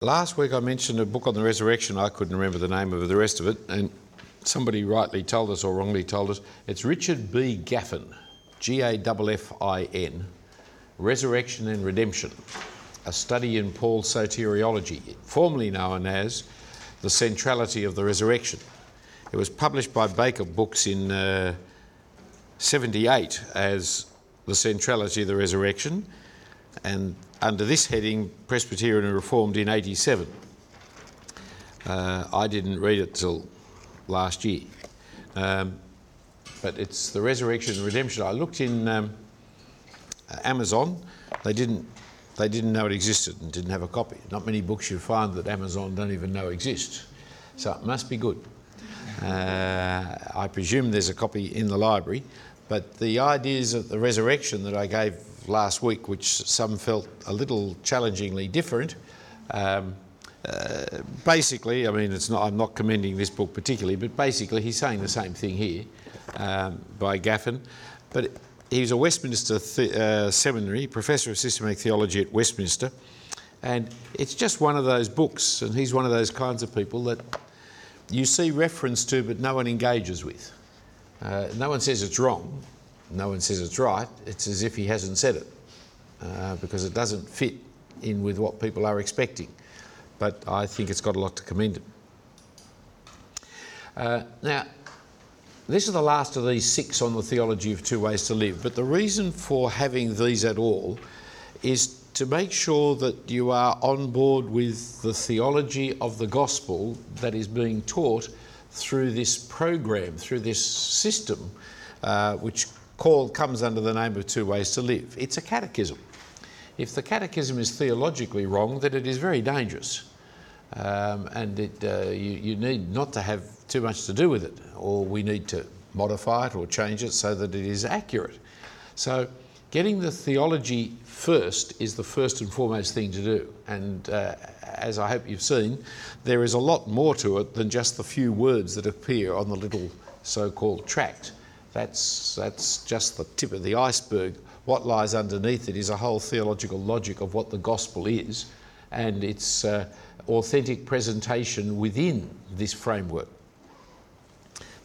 Last week I mentioned a book on the resurrection. I couldn't remember the name of the rest of it, and somebody rightly told us or wrongly told us it's Richard B. Gaffin, G A F F I N, Resurrection and Redemption, a study in Paul's soteriology, formerly known as The Centrality of the Resurrection. It was published by Baker Books in uh, 78 as The Centrality of the Resurrection, and under this heading, Presbyterian and Reformed in 87. Uh, I didn't read it till last year. Um, but it's the resurrection and redemption. I looked in um, Amazon. They didn't, they didn't know it existed and didn't have a copy. Not many books you find that Amazon don't even know exist. So it must be good. Uh, I presume there's a copy in the library. But the ideas of the resurrection that I gave last week, which some felt a little challengingly different. Um, uh, basically, I mean, not, I'm not commending this book particularly, but basically he's saying the same thing here um, by Gaffin. But he's a Westminster th- uh, seminary, professor of systematic theology at Westminster, and it's just one of those books, and he's one of those kinds of people that you see reference to, but no one engages with. Uh, no one says it's wrong, no one says it's right, it's as if he hasn't said it uh, because it doesn't fit in with what people are expecting. But I think it's got a lot to commend it. Uh, now, this is the last of these six on the theology of two ways to live. But the reason for having these at all is to make sure that you are on board with the theology of the gospel that is being taught through this program, through this system, uh, which called comes under the name of Two Ways to Live. It's a catechism. If the catechism is theologically wrong, then it is very dangerous. Um, and it, uh, you, you need not to have too much to do with it, or we need to modify it or change it so that it is accurate. So, getting the theology first is the first and foremost thing to do. And uh, as I hope you've seen, there is a lot more to it than just the few words that appear on the little so called tract. That's, that's just the tip of the iceberg. What lies underneath it is a whole theological logic of what the gospel is and its uh, authentic presentation within this framework.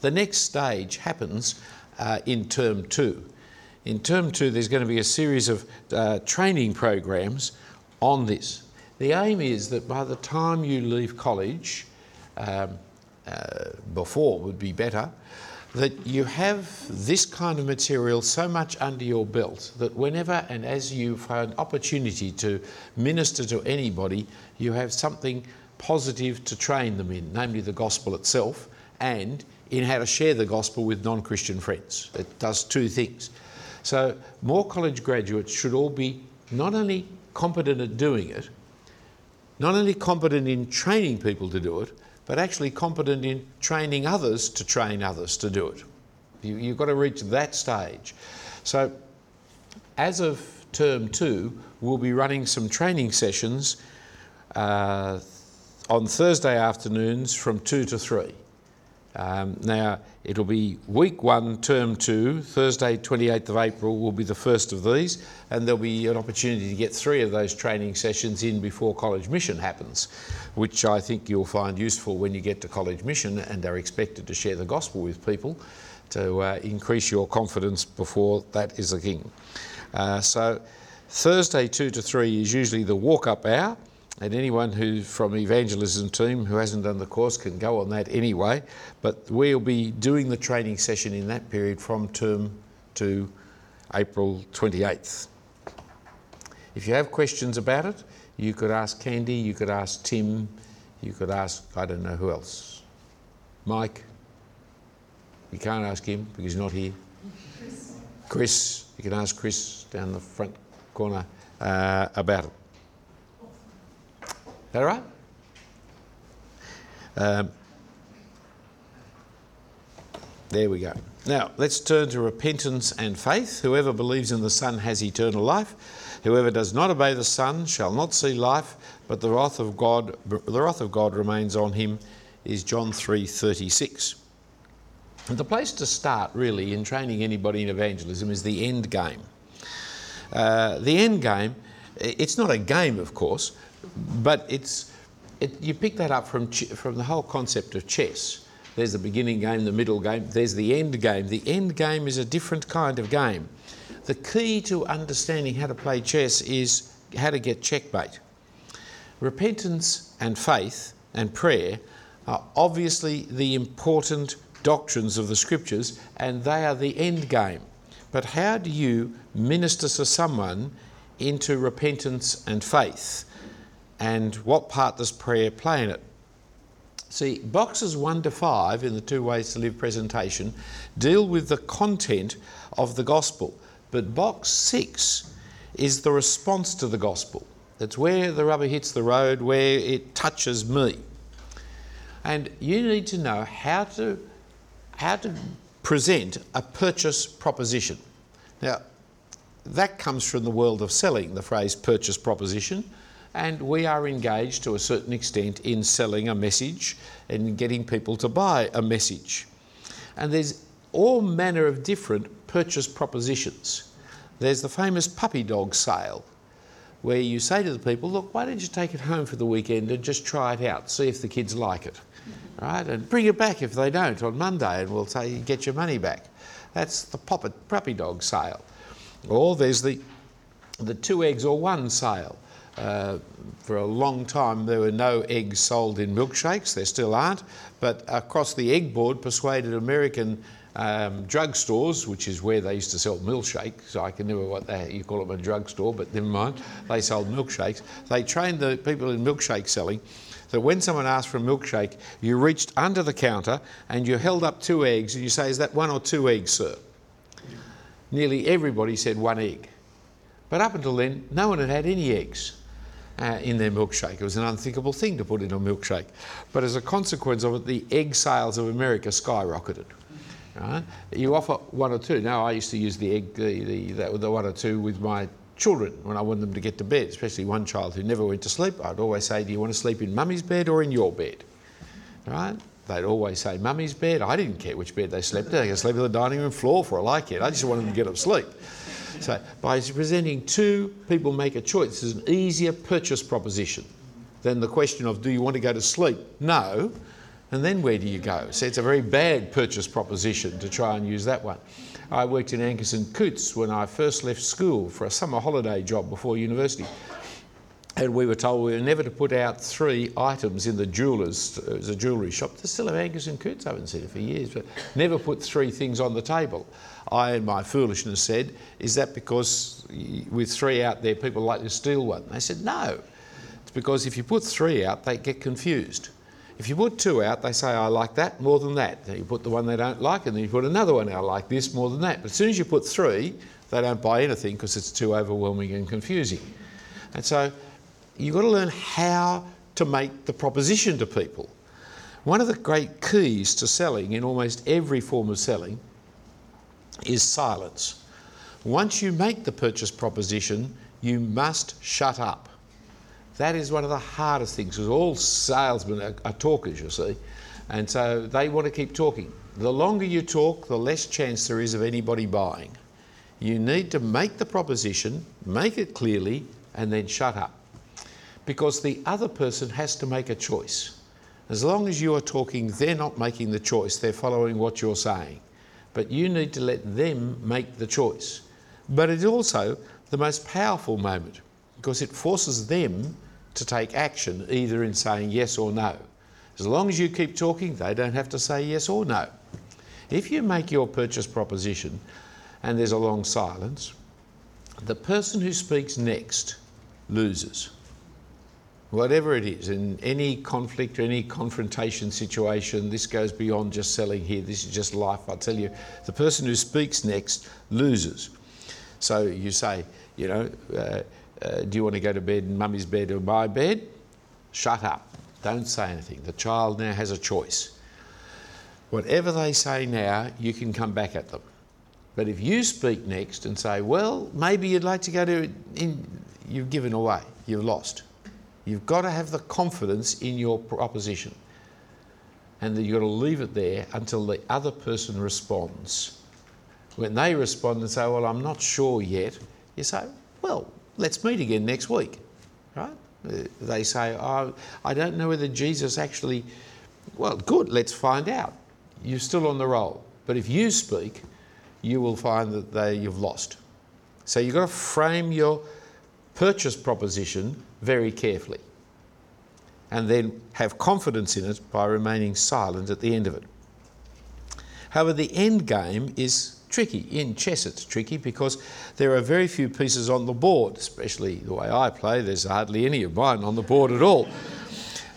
The next stage happens uh, in term two. In term two, there's going to be a series of uh, training programs on this. The aim is that by the time you leave college, um, uh, before would be better, that you have this kind of material so much under your belt that whenever and as you find opportunity to minister to anybody, you have something positive to train them in, namely the gospel itself and in how to share the gospel with non Christian friends. It does two things. So, Moore College graduates should all be not only competent at doing it, not only competent in training people to do it, but actually competent in training others to train others to do it. You, you've got to reach that stage. So, as of term two, we'll be running some training sessions uh, on Thursday afternoons from 2 to 3. Um, now, it'll be week one, term two, Thursday, 28th of April, will be the first of these, and there'll be an opportunity to get three of those training sessions in before college mission happens, which I think you'll find useful when you get to college mission and are expected to share the gospel with people to uh, increase your confidence before that is a king. Uh, so, Thursday, 2 to 3 is usually the walk up hour. And anyone who from evangelism team who hasn't done the course can go on that anyway. But we'll be doing the training session in that period from term two April 28th. If you have questions about it, you could ask Candy, you could ask Tim, you could ask I don't know who else. Mike. You can't ask him because he's not here. Chris. Chris. You can ask Chris down the front corner uh, about it that right? Um, there we go. Now, let's turn to repentance and faith. Whoever believes in the Son has eternal life. Whoever does not obey the Son shall not see life, but the wrath of God, the wrath of God remains on him, is John 3:36. And the place to start, really, in training anybody in evangelism is the end game. Uh, the end game, it's not a game, of course, but it's it, you pick that up from, from the whole concept of chess. There's the beginning game, the middle game, there's the end game. The end game is a different kind of game. The key to understanding how to play chess is how to get checkmate. Repentance and faith and prayer are obviously the important doctrines of the scriptures and they are the end game. But how do you minister to someone into repentance and faith? And what part does prayer play in it? See, boxes 1 to 5 in the Two Ways to Live presentation deal with the content of the gospel, but box 6 is the response to the gospel. That's where the rubber hits the road, where it touches me. And you need to know how to, how to present a purchase proposition. Now, that comes from the world of selling, the phrase purchase proposition, and we are engaged to a certain extent in selling a message and getting people to buy a message. And there's all manner of different purchase propositions. There's the famous puppy dog sale, where you say to the people, look, why don't you take it home for the weekend and just try it out, see if the kids like it, right? And bring it back if they don't on Monday, and we'll say, get your money back. That's the puppy dog sale. Or there's the, the two eggs or one sale. Uh, for a long time, there were no eggs sold in milkshakes. There still aren't. But across the egg board, persuaded American um, drugstores, which is where they used to sell milkshakes. So I can never what they, you call them a drugstore, but never mind. They sold milkshakes. They trained the people in milkshake selling that when someone asked for a milkshake, you reached under the counter and you held up two eggs and you say, "Is that one or two eggs, sir?" Nearly everybody said one egg, but up until then, no one had had any eggs. Uh, in their milkshake. It was an unthinkable thing to put in a milkshake. But as a consequence of it, the egg sales of America skyrocketed. Right? You offer one or two. Now, I used to use the egg, the, the, the one or two with my children when I wanted them to get to bed, especially one child who never went to sleep. I'd always say, Do you want to sleep in mummy's bed or in your bed? Right? They'd always say mummy's bed. I didn't care which bed they slept in. They could sleep on the dining room floor for all I cared. I just wanted them to get to sleep. So by presenting two, people make a choice. Is an easier purchase proposition than the question of do you want to go to sleep? No. And then where do you go? So it's a very bad purchase proposition to try and use that one. I worked in Angus and Coote's when I first left school for a summer holiday job before university. And we were told we were never to put out three items in the jeweller's, uh, was a jewellery shop. They still have Angus and Coote's, I haven't seen it for years, but never put three things on the table. I, in my foolishness, said, Is that because with three out there, people like to steal one? They said, No. It's because if you put three out, they get confused. If you put two out, they say, I like that more than that. Then you put the one they don't like, and then you put another one out like this more than that. But as soon as you put three, they don't buy anything because it's too overwhelming and confusing. And so you've got to learn how to make the proposition to people. One of the great keys to selling in almost every form of selling is silence. Once you make the purchase proposition, you must shut up. That is one of the hardest things because all salesmen are, are, talkers, you see, and so they want to keep talking. The longer you talk, the less chance there is of anybody buying. You need to make the proposition, make it clearly, and then shut up because the other person has to make a choice. As long as you are talking, they're not making the choice, they're following what you're saying. But you need to let them make the choice. But it's also the most powerful moment because it forces them to take action, either in saying yes or no. As long as you keep talking, they don't have to say yes or no. If you make your purchase proposition and there's a long silence, the person who speaks next loses whatever it is, in any conflict or any confrontation situation, this goes beyond just selling here, this is just life. I tell you, the person who speaks next loses. So you say, you know, uh, uh, do you want to go to bed in mummy's bed or my bed? Shut up. Don't say anything. The child now has a choice. Whatever they say now, you can come back at them. But if you speak next and say, well, maybe you'd like to go to, in, you've given away, you've lost. You've got to have the confidence in your proposition. And that you've got to leave it there until the other person responds. When they respond and say, Well, I'm not sure yet, you say, Well, let's meet again next week, right? Uh, they say, oh, I don't know whether Jesus actually. Well, good, let's find out. You're still on the roll. But if you speak, you will find that they, you've lost. So you've got to frame your purchase proposition very carefully and then have confidence in it by remaining silent at the end of it. However, the end game is tricky. In chess, it's tricky because there are very few pieces on the board, especially the way I play, there's hardly any of mine on the board at all.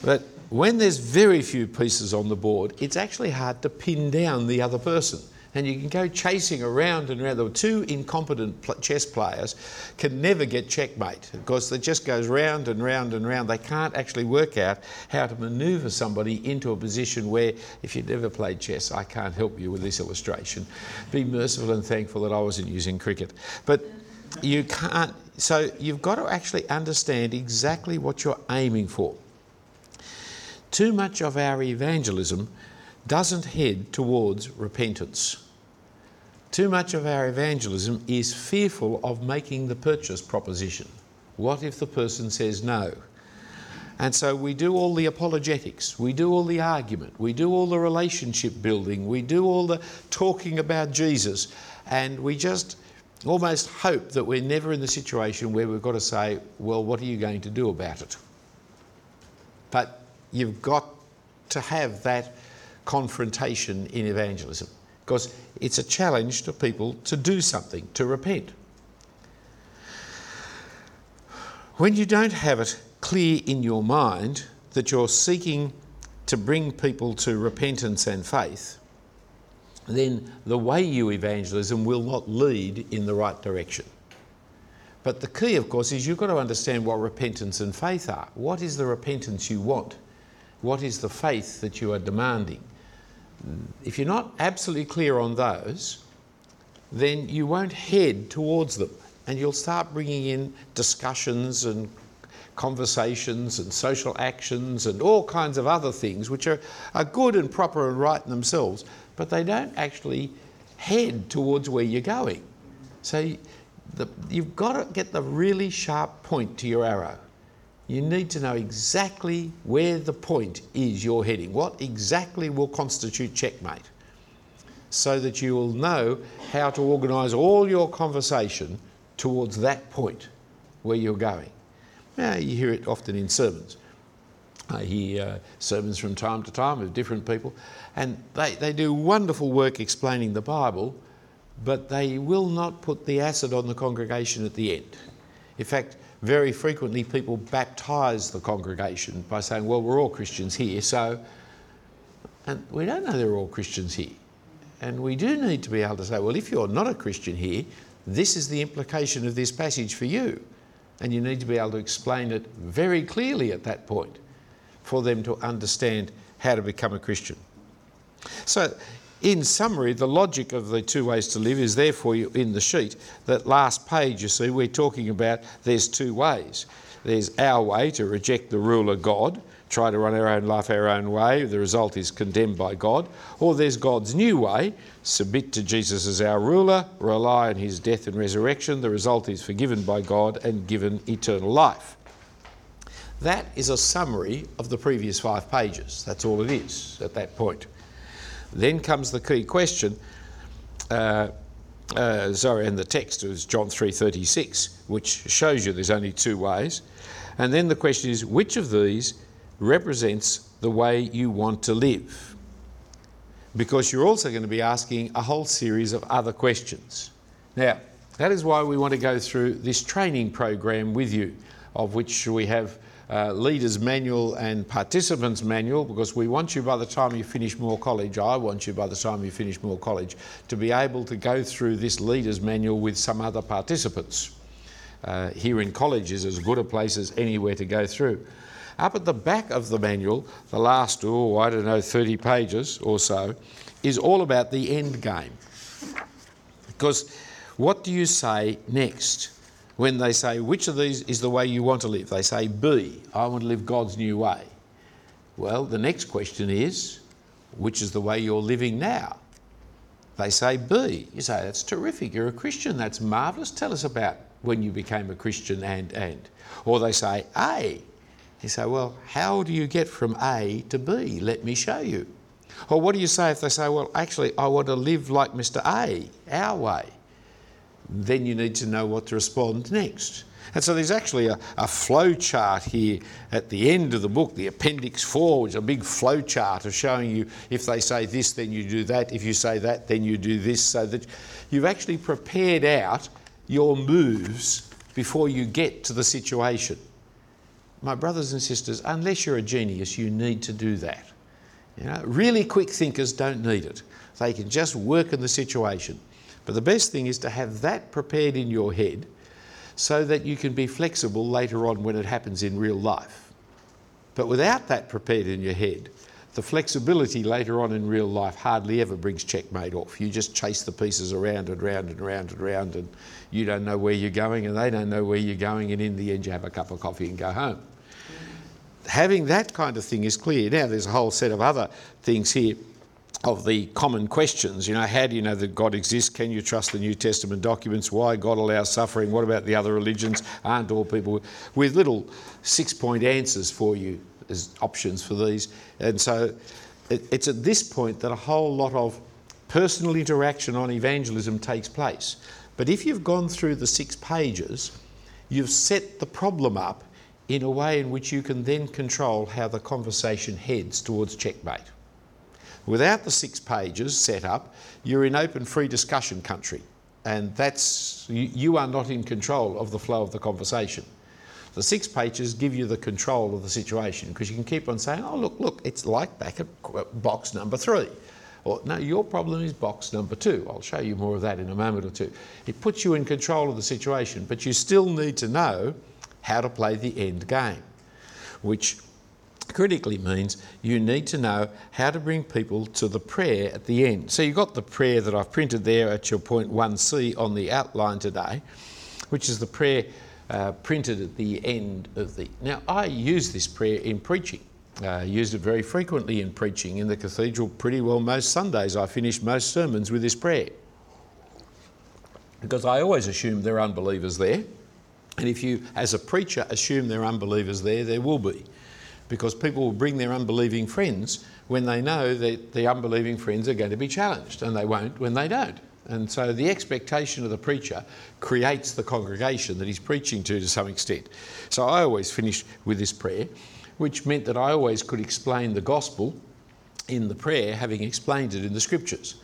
But when there's very few pieces on the board, it's actually hard to pin down the other person and you can go chasing around and around. Two incompetent chess players can never get checkmate because it just goes round and round and round. They can't actually work out how to manoeuvre somebody into a position where, if you've never played chess, I can't help you with this illustration. Be merciful and thankful that I wasn't using cricket. But you can't, so you've got to actually understand exactly what you're aiming for. Too much of our evangelism doesn't head towards repentance. Too much of our evangelism is fearful of making the purchase proposition. What if the person says no? And so we do all the apologetics, we do all the argument, we do all the relationship building, we do all the talking about Jesus, and we just almost hope that we're never in the situation where we've got to say, Well, what are you going to do about it? But you've got to have that confrontation in evangelism because it's a challenge to people to do something, to repent. When you don't have it clear in your mind that you're seeking to bring people to repentance and faith, then the way you evangelism will not lead in the right direction. But the key, of course, is you've got to understand what repentance and faith are. What is the repentance you want? What is the faith that you are demanding? If you're not absolutely clear on those, then you won't head towards them and you'll start bringing in discussions and conversations and social actions and all kinds of other things which are, are good and proper and right in themselves, but they don't actually head towards where you're going. So the, you've got to get the really sharp point to your arrow you need to know exactly where the point is you're heading. What exactly will constitute checkmate? So that you will know how to organise all your conversation towards that point where you're going. Now, you hear it often in sermons. I hear uh, sermons from time to time of different people, and they, they do wonderful work explaining the Bible, but they will not put the acid on the congregation at the end. In fact, very frequently people baptise the congregation by saying, well, we're all Christians here, so. And we don't know they're all Christians here. And we do need to be able to say, well, if you're not a Christian here, this is the implication of this passage for you. And you need to be able to explain it very clearly at that point for them to understand how to become a Christian. So in summary, the logic of the two ways to live is there for you in the sheet. That last page, you see, we're talking about there's two ways. There's our way to reject the rule of God, try to run our own life our own way, the result is condemned by God. Or there's God's new way, submit to Jesus as our ruler, rely on his death and resurrection, the result is forgiven by God and given eternal life. That is a summary of the previous five pages. That's all it is at that point. Then comes the key question. Uh, uh, sorry, and the text is John 3:36, which shows you there's only two ways. And then the question is, which of these represents the way you want to live? Because you're also going to be asking a whole series of other questions. Now, that is why we want to go through this training program with you, of which we have uh, leader's manual and participants manual because we want you by the time you finish Moore College, I want you by the time you finish Moore College, to be able to go through this leader's manual with some other participants. Uh, here in college is as good a place as anywhere to go through. Up at the back of the manual, the last, oh, I don't know, 30 pages or so, is all about the end game. Because what do you say next? When they say, which of these is the way you want to live? They say, B, I want to live God's new way. Well, the next question is, which is the way you're living now? They say B. You say, that's terrific, you're a Christian, that's marvellous. Tell us about when you became a Christian and, and. Or they say A, You say, well, how do you get from A to B? Let me show you. Or what do you say if they say, well, actually, I want to live like Mr. A, our way? Then you need to know what to respond next. And so there's actually a, a flow chart here at the end of the book, the Appendix 4, which is a big flow chart of showing you if they say this, then you do that. If you say that, then you do this, so that you've actually prepared out your moves before you get to the situation. My brothers and sisters, unless you're a genius, you need to do that. You know, really quick thinkers don't need it. They can just work in the situation. But the best thing is to have that prepared in your head so that you can be flexible later on when it happens in real life. But without that prepared in your head, the flexibility later on in real life hardly ever brings checkmate off. You just chase the pieces around and round and round and round, and you don't know where you're going, and they don't know where you're going, and in the end, you have a cup of coffee and go home. Having that kind of thing is clear. Now, there's a whole set of other things here of the common questions. You know, how do you know that God exists? Can you trust the New Testament documents? Why God allows suffering? What about the other religions? Aren't all people with little six point answers for you as options for these? And so it's at this point that a whole lot of personal interaction on evangelism takes place. But if you've gone through the six pages, you've set the problem up in a way in which you can then control how the conversation heads towards checkmate. Without the six pages set up, you're in open free discussion country, and that's you, are not in control of the flow of the conversation. The six pages give you the control of the situation because you can keep on saying, "Oh, look, look, it's like back at box number three. Or, no, your problem is box number two. I'll show you more of that in a moment or two. It puts you in control of the situation, but you still need to know how to play the end game, which critically means you need to know how to bring people to the prayer at the end. So you've got the prayer that I've printed there at your point 1C on the outline today, which is the prayer uh, printed at the end of the. Now, I use this prayer in preaching. Uh, I use it very frequently in preaching in the cathedral pretty well most Sundays. I finish most sermons with this prayer because I always assume there are unbelievers there. And if you, as a preacher, assume there are unbelievers there, there will be because people will bring their unbelieving friends when they know that the unbelieving friends are going to be challenged, and they won't when they don't. And so the expectation of the preacher creates the congregation that he's preaching to to some extent. So I always finish with this prayer, which meant that I always could explain the gospel in the prayer, having explained it in the scriptures.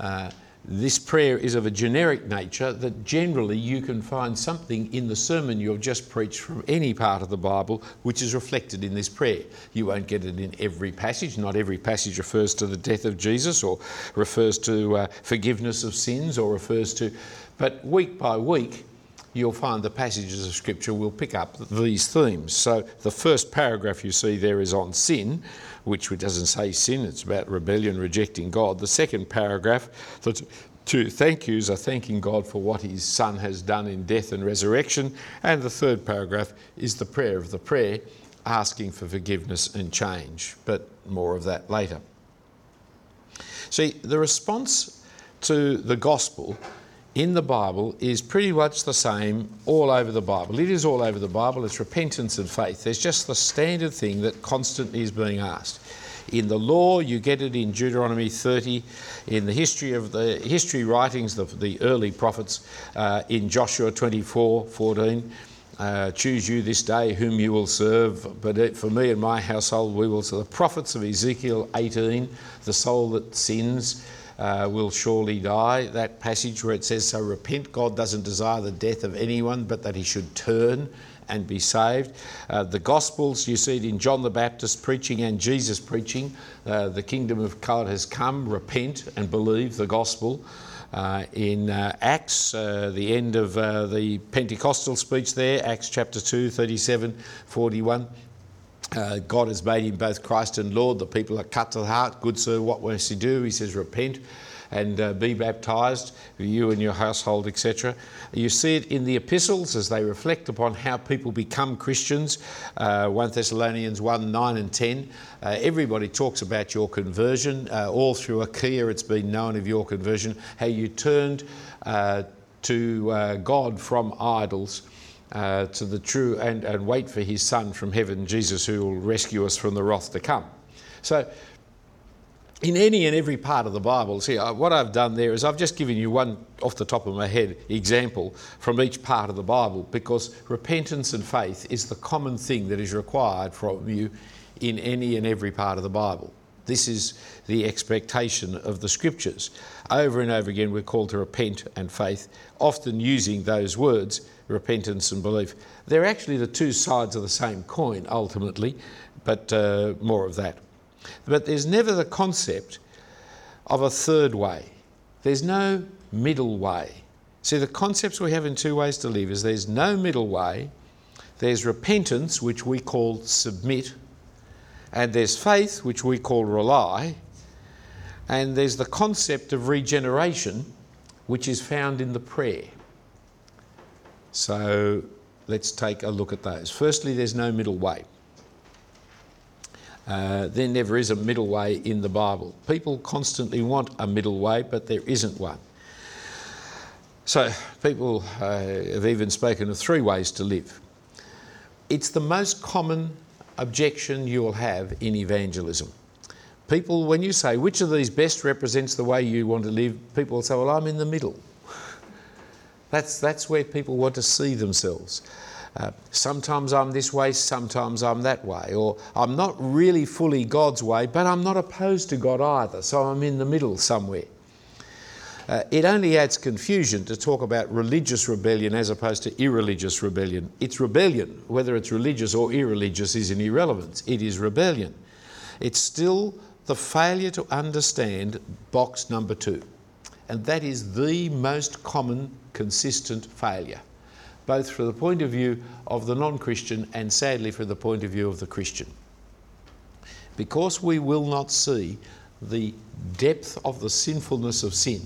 Uh, this prayer is of a generic nature that generally you can find something in the sermon you've just preached from any part of the Bible which is reflected in this prayer. You won't get it in every passage. Not every passage refers to the death of Jesus or refers to uh, forgiveness of sins or refers to. But week by week, you'll find the passages of Scripture will pick up these themes. So the first paragraph you see there is on sin which doesn't say sin, it's about rebellion, rejecting God. The second paragraph, the two thank yous are thanking God for what his Son has done in death and resurrection. And the third paragraph is the prayer of the prayer, asking for forgiveness and change. But more of that later. See, the response to the gospel in the Bible is pretty much the same all over the Bible. It is all over the Bible. It's repentance and faith. There's just the standard thing that constantly is being asked. In the law, you get it in Deuteronomy 30. In the history of the history writings, the, the early prophets, uh, in Joshua 24 14. Uh, choose you this day whom you will serve, but for me and my household we will serve. The prophets of Ezekiel 18, the soul that sins, uh, will surely die. That passage where it says, So repent, God doesn't desire the death of anyone, but that he should turn and be saved. Uh, the Gospels, you see it in John the Baptist preaching and Jesus preaching. Uh, the kingdom of God has come, repent and believe the Gospel. Uh, in uh, Acts, uh, the end of uh, the Pentecostal speech there, Acts chapter 2, 37, 41. Uh, God has made him both Christ and Lord. The people are cut to the heart. Good sir, what must he do? He says, repent and uh, be baptized, you and your household, etc. You see it in the epistles as they reflect upon how people become Christians. Uh, 1 Thessalonians 1 9 and 10. Uh, everybody talks about your conversion. Uh, all through Achaia, it's been known of your conversion, how you turned uh, to uh, God from idols uh, to the true and, and wait for his Son from heaven, Jesus, who will rescue us from the wrath to come. So, in any and every part of the Bible, see, what I've done there is I've just given you one off the top of my head example from each part of the Bible because repentance and faith is the common thing that is required from you in any and every part of the Bible. This is the expectation of the scriptures. Over and over again, we're called to repent and faith, often using those words, repentance and belief. They're actually the two sides of the same coin, ultimately, but uh, more of that. But there's never the concept of a third way. There's no middle way. See, the concepts we have in two ways to live is there's no middle way. There's repentance, which we call submit, and there's faith, which we call rely, and there's the concept of regeneration, which is found in the prayer. So let's take a look at those. Firstly, there's no middle way. Uh, there never is a middle way in the Bible. People constantly want a middle way, but there isn't one. So, people uh, have even spoken of three ways to live. It's the most common objection you'll have in evangelism. People, when you say which of these best represents the way you want to live, people will say, Well, I'm in the middle. That's, that's where people want to see themselves. Uh, sometimes I'm this way, sometimes I'm that way. Or I'm not really fully God's way, but I'm not opposed to God either, so I'm in the middle somewhere. Uh, it only adds confusion to talk about religious rebellion as opposed to irreligious rebellion. It's rebellion, whether it's religious or irreligious, is an irrelevance. It is rebellion. It's still the failure to understand box number two, and that is the most common consistent failure both from the point of view of the non Christian and sadly from the point of view of the Christian. Because we will not see the depth of the sinfulness of sin,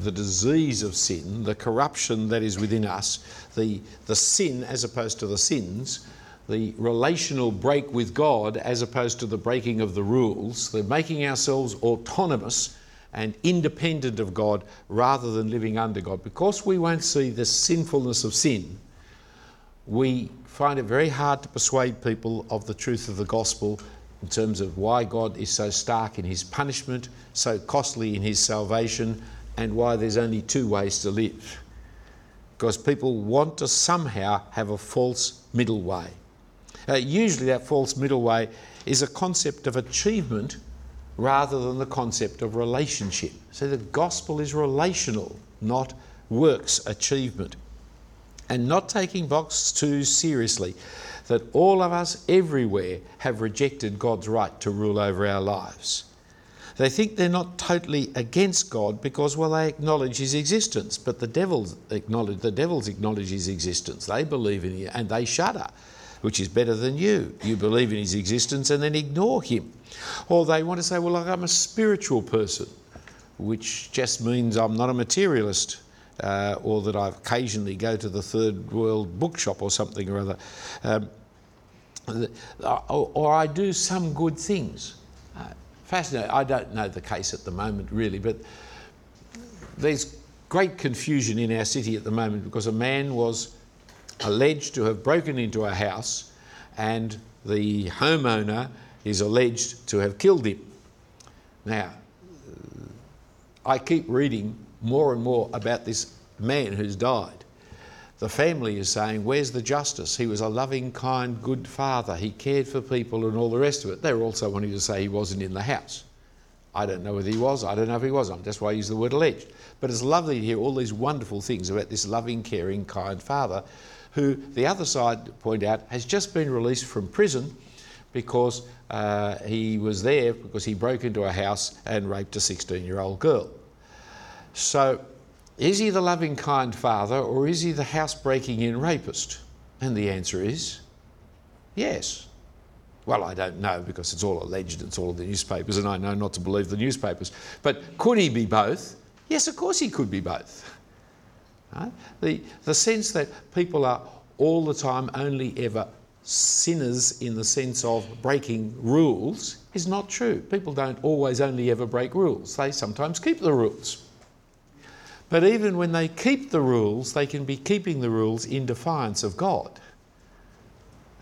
the disease of sin, the corruption that is within us, the, the sin as opposed to the sins, the relational break with God as opposed to the breaking of the rules, the making ourselves autonomous and independent of God rather than living under God. Because we won't see the sinfulness of sin, we find it very hard to persuade people of the truth of the gospel in terms of why God is so stark in his punishment, so costly in his salvation, and why there's only two ways to live. Because people want to somehow have a false middle way. Uh, usually, that false middle way is a concept of achievement rather than the concept of relationship. So the gospel is relational, not works achievement. And not taking box too seriously that all of us everywhere have rejected God's right to rule over our lives. They think they're not totally against God because, well, they acknowledge His existence, but the devils acknowledge the devils acknowledge His existence. They believe in Him and they shudder, which is better than you. You believe in His existence and then ignore Him. Or they want to say, well, I'm a spiritual person, which just means I'm not a materialist. Uh, or that I occasionally go to the third world bookshop or something or other. Um, or, or, I do some good things. Uh, fascinating. I don't know the case at the moment, really, but there's great confusion in our city at the moment because a man was alleged to have broken into a house and the homeowner is alleged to have killed him. Now, I keep reading more and more about this man who's died. The family is saying, Where's the justice? He was a loving, kind, good father. He cared for people and all the rest of it. They're also wanting to say he wasn't in the house. I don't know whether he was. I don't know if he was. That's why I use the word alleged. But it's lovely to hear all these wonderful things about this loving, caring, kind father who, the other side point out, has just been released from prison because uh, he was there because he broke into a house and raped a 16 year old girl. So, is he the loving, kind father or is he the house breaking in rapist? And the answer is yes. Well, I don't know because it's all alleged, it's all in the newspapers, and I know not to believe the newspapers. But could he be both? Yes, of course he could be both. The, the sense that people are all the time only ever sinners in the sense of breaking rules is not true. People don't always only ever break rules, they sometimes keep the rules. But even when they keep the rules, they can be keeping the rules in defiance of God.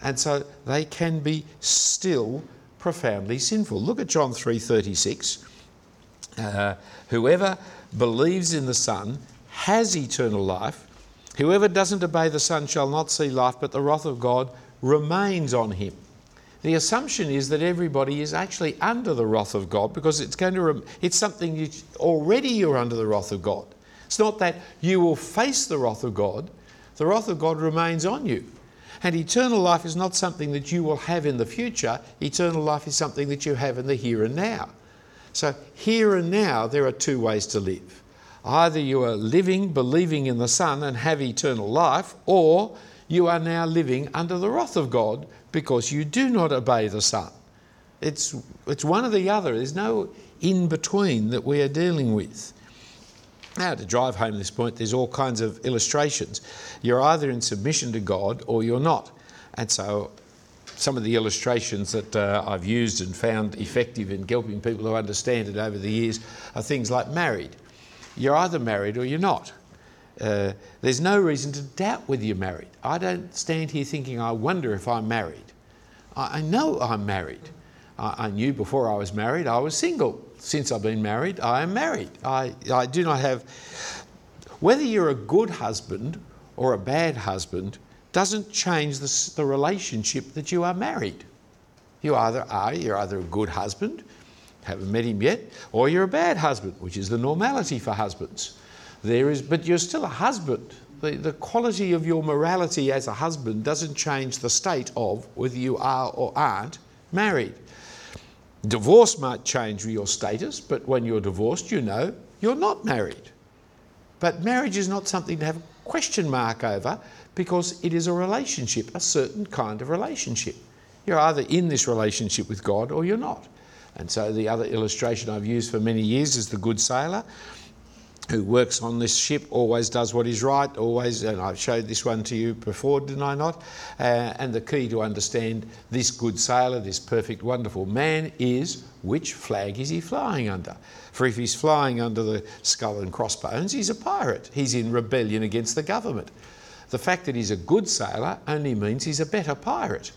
And so they can be still profoundly sinful. Look at John 3:36. Uh, whoever believes in the Son has eternal life. Whoever doesn't obey the Son shall not see life, but the wrath of God remains on him. The assumption is that everybody is actually under the wrath of God because it's going to rem- it's something you already you're under the wrath of God. It's not that you will face the wrath of God. The wrath of God remains on you. And eternal life is not something that you will have in the future. Eternal life is something that you have in the here and now. So, here and now, there are two ways to live. Either you are living, believing in the Son and have eternal life, or you are now living under the wrath of God because you do not obey the Son. It's, it's one or the other. There's no in between that we are dealing with. Now, to drive home this point, there's all kinds of illustrations. You're either in submission to God or you're not. And so, some of the illustrations that uh, I've used and found effective in helping people to understand it over the years are things like married. You're either married or you're not. Uh, there's no reason to doubt whether you're married. I don't stand here thinking, I wonder if I'm married. I, I know I'm married. I, I knew before I was married I was single since I've been married, I am married. I, I do not have. Whether you're a good husband or a bad husband doesn't change the, the relationship that you are married. You either are, you're either a good husband, haven't met him yet, or you're a bad husband, which is the normality for husbands. There is, but you're still a husband. The, the quality of your morality as a husband doesn't change the state of whether you are or aren't married. Divorce might change your status, but when you're divorced, you know you're not married. But marriage is not something to have a question mark over because it is a relationship, a certain kind of relationship. You're either in this relationship with God or you're not. And so the other illustration I've used for many years is the good sailor who works on this ship always does what is right, always, and I've showed this one to you before, didn't I not? Uh, and the key to understand this good sailor, this perfect, wonderful man, is which flag is he flying under? For if he's flying under the skull and crossbones, he's a pirate. He's in rebellion against the government. The fact that he's a good sailor only means he's a better pirate.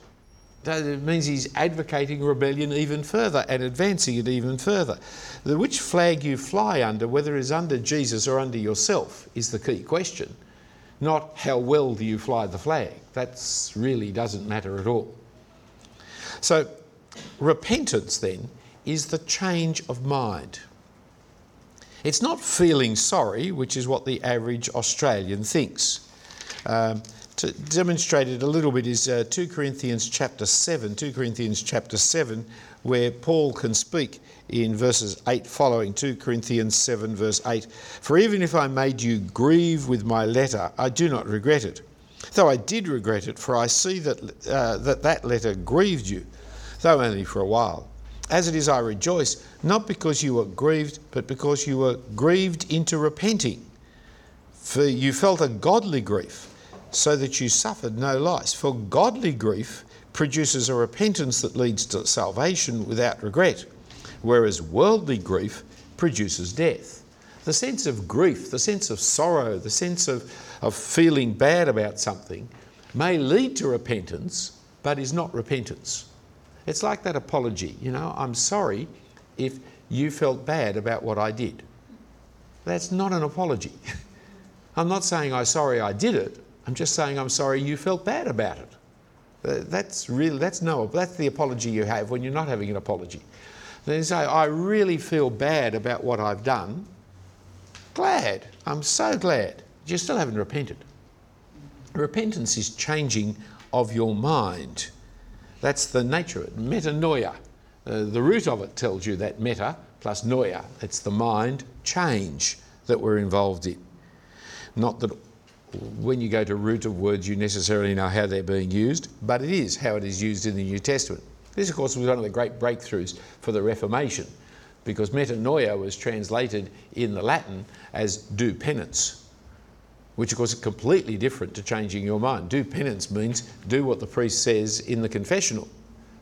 It means he's advocating rebellion even further and advancing it even further. The, which flag you fly under, whether it's under Jesus or under yourself, is the key question. Not how well do you fly the flag. That really doesn't matter at all. So, repentance then is the change of mind. It's not feeling sorry, which is what the average Australian thinks. Um, to demonstrate it a little bit is uh, 2 Corinthians chapter 7, 2 Corinthians chapter 7, where Paul can speak in verses 8 following, 2 Corinthians 7, verse 8. For even if I made you grieve with my letter, I do not regret it. Though I did regret it, for I see that uh, that, that letter grieved you, though only for a while. As it is, I rejoice, not because you were grieved, but because you were grieved into repenting. For you felt a godly grief so that you suffered no loss. For godly grief produces a repentance that leads to salvation without regret, whereas worldly grief produces death. The sense of grief, the sense of sorrow, the sense of, of feeling bad about something may lead to repentance, but is not repentance. It's like that apology, you know, I'm sorry if you felt bad about what I did. That's not an apology. I'm not saying I'm sorry I did it. I'm just saying I'm sorry you felt bad about it. Uh, that's really that's no that's the apology you have when you're not having an apology. Then you say, I really feel bad about what I've done. Glad. I'm so glad. You still haven't repented. Repentance is changing of your mind. That's the nature of it. Metanoia. Uh, the root of it tells you that meta plus noia. It's the mind change that we're involved in. Not that when you go to root of words, you necessarily know how they're being used, but it is how it is used in the New Testament. This, of course, was one of the great breakthroughs for the Reformation, because metanoia was translated in the Latin as do penance, which, of course, is completely different to changing your mind. Do penance means do what the priest says in the confessional.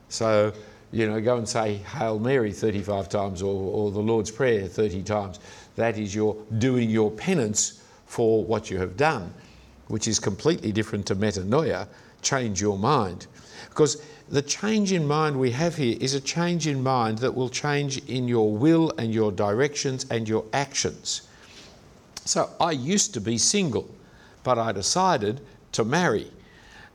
So you know, go and say Hail Mary 35 times or, or the Lord's Prayer 30 times. That is your doing your penance for what you have done, which is completely different to metanoia, change your mind. Because the change in mind we have here is a change in mind that will change in your will and your directions and your actions. So I used to be single, but I decided to marry.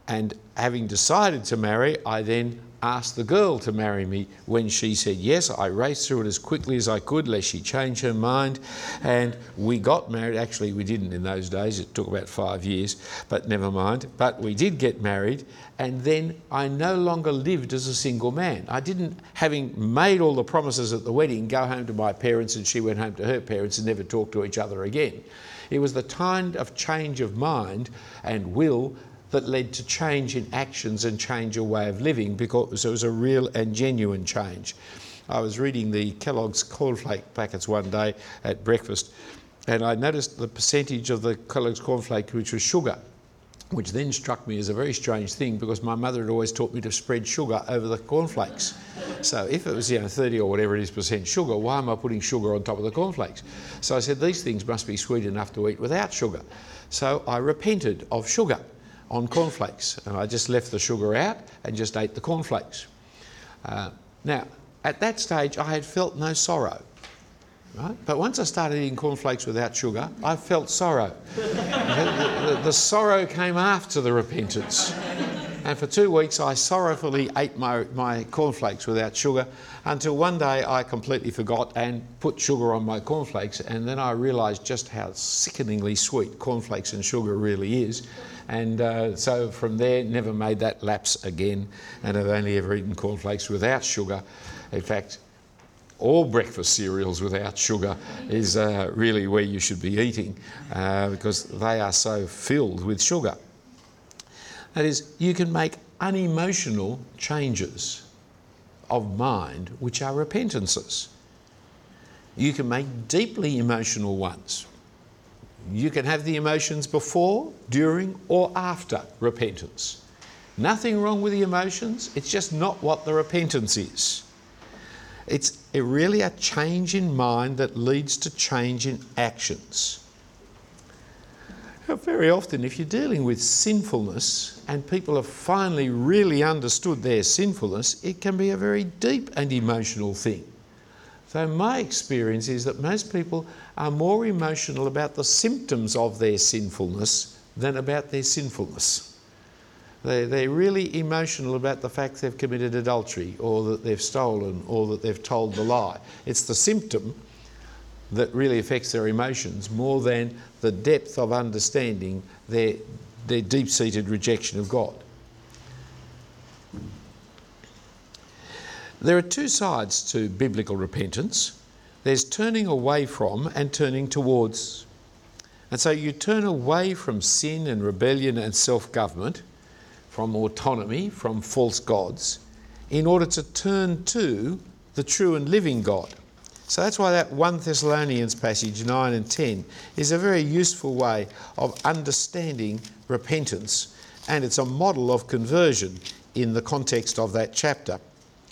And having decided to marry, I then asked the girl to marry me. When she said yes, I raced through it as quickly as I could, lest she change her mind. And we got married. Actually, we didn't in those days. It took about five years, but never mind. But we did get married. And then I no longer lived as a single man. I didn't, having made all the promises at the wedding, go home to my parents and she went home to her parents and never talked to each other again. It was the kind of change of mind and will that led to change in actions and change of way of living because it was a real and genuine change. I was reading the Kellogg's cornflake packets one day at breakfast and I noticed the percentage of the Kellogg's cornflake which was sugar, which then struck me as a very strange thing because my mother had always taught me to spread sugar over the cornflakes. So if it was you know 30 or whatever it is percent sugar, why am I putting sugar on top of the cornflakes? So I said these things must be sweet enough to eat without sugar. So I repented of sugar on cornflakes. And I just left the sugar out and just ate the cornflakes. Uh, now, at that stage, I had felt no sorrow. Right? But once I started eating cornflakes without sugar, I felt sorrow. the, the, the, sorrow came after the repentance. And for two weeks, I sorrowfully ate my, my cornflakes without sugar until one day I completely forgot and put sugar on my cornflakes. And then I realised just how sickeningly sweet cornflakes and sugar really is. And uh, so from there, never made that lapse again. And I've only ever eaten cornflakes without sugar. In fact, all breakfast cereals without sugar is uh, really where you should be eating uh, because they are so filled with sugar. That is, you can make unemotional changes of mind which are repentances. You can make deeply emotional ones you can have the emotions before, during, or after repentance. Nothing wrong with the emotions, it's just not what the repentance is. It's really a change in mind that leads to change in actions. Very often, if you're dealing with sinfulness and people have finally really understood their sinfulness, it can be a very deep and emotional thing. So, my experience is that most people are more emotional about the symptoms of their sinfulness than about their sinfulness. They, they're really emotional about the fact they've committed adultery or that they've stolen or that they've told the lie. It's the symptom that really affects their emotions more than the depth of understanding their, their deep seated rejection of God. There are two sides to biblical repentance there's turning away from and turning towards. And so you turn away from sin and rebellion and self government, from autonomy, from false gods, in order to turn to the true and living God. So that's why that 1 Thessalonians passage 9 and 10 is a very useful way of understanding repentance, and it's a model of conversion in the context of that chapter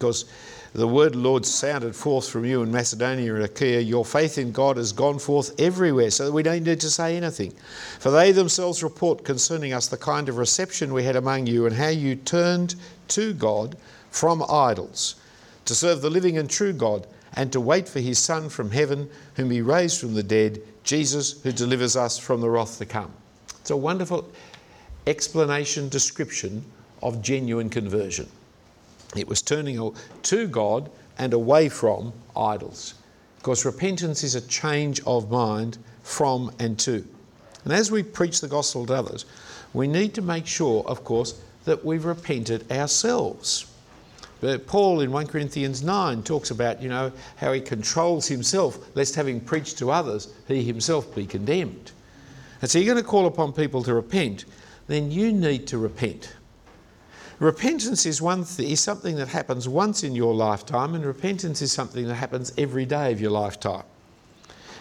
because the word Lord sounded forth from you in Macedonia and Achaia. Your faith in God has gone forth everywhere, so that we don't need to say anything. For they themselves report concerning us the kind of reception we had among you and how you turned to God from idols to serve the living and true God and to wait for his Son from heaven, whom he raised from the dead, Jesus, who delivers us from the wrath to come. It's a wonderful explanation, description of genuine conversion. It was turning to God and away from idols. Because repentance is a change of mind from and to. And as we preach the gospel to others, we need to make sure, of course, that we've repented ourselves. But Paul in 1 Corinthians 9 talks about, you know, how he controls himself, lest having preached to others, he himself be condemned. And so you're going to call upon people to repent, then you need to repent. Repentance is one is something that happens once in your lifetime, and repentance is something that happens every day of your lifetime.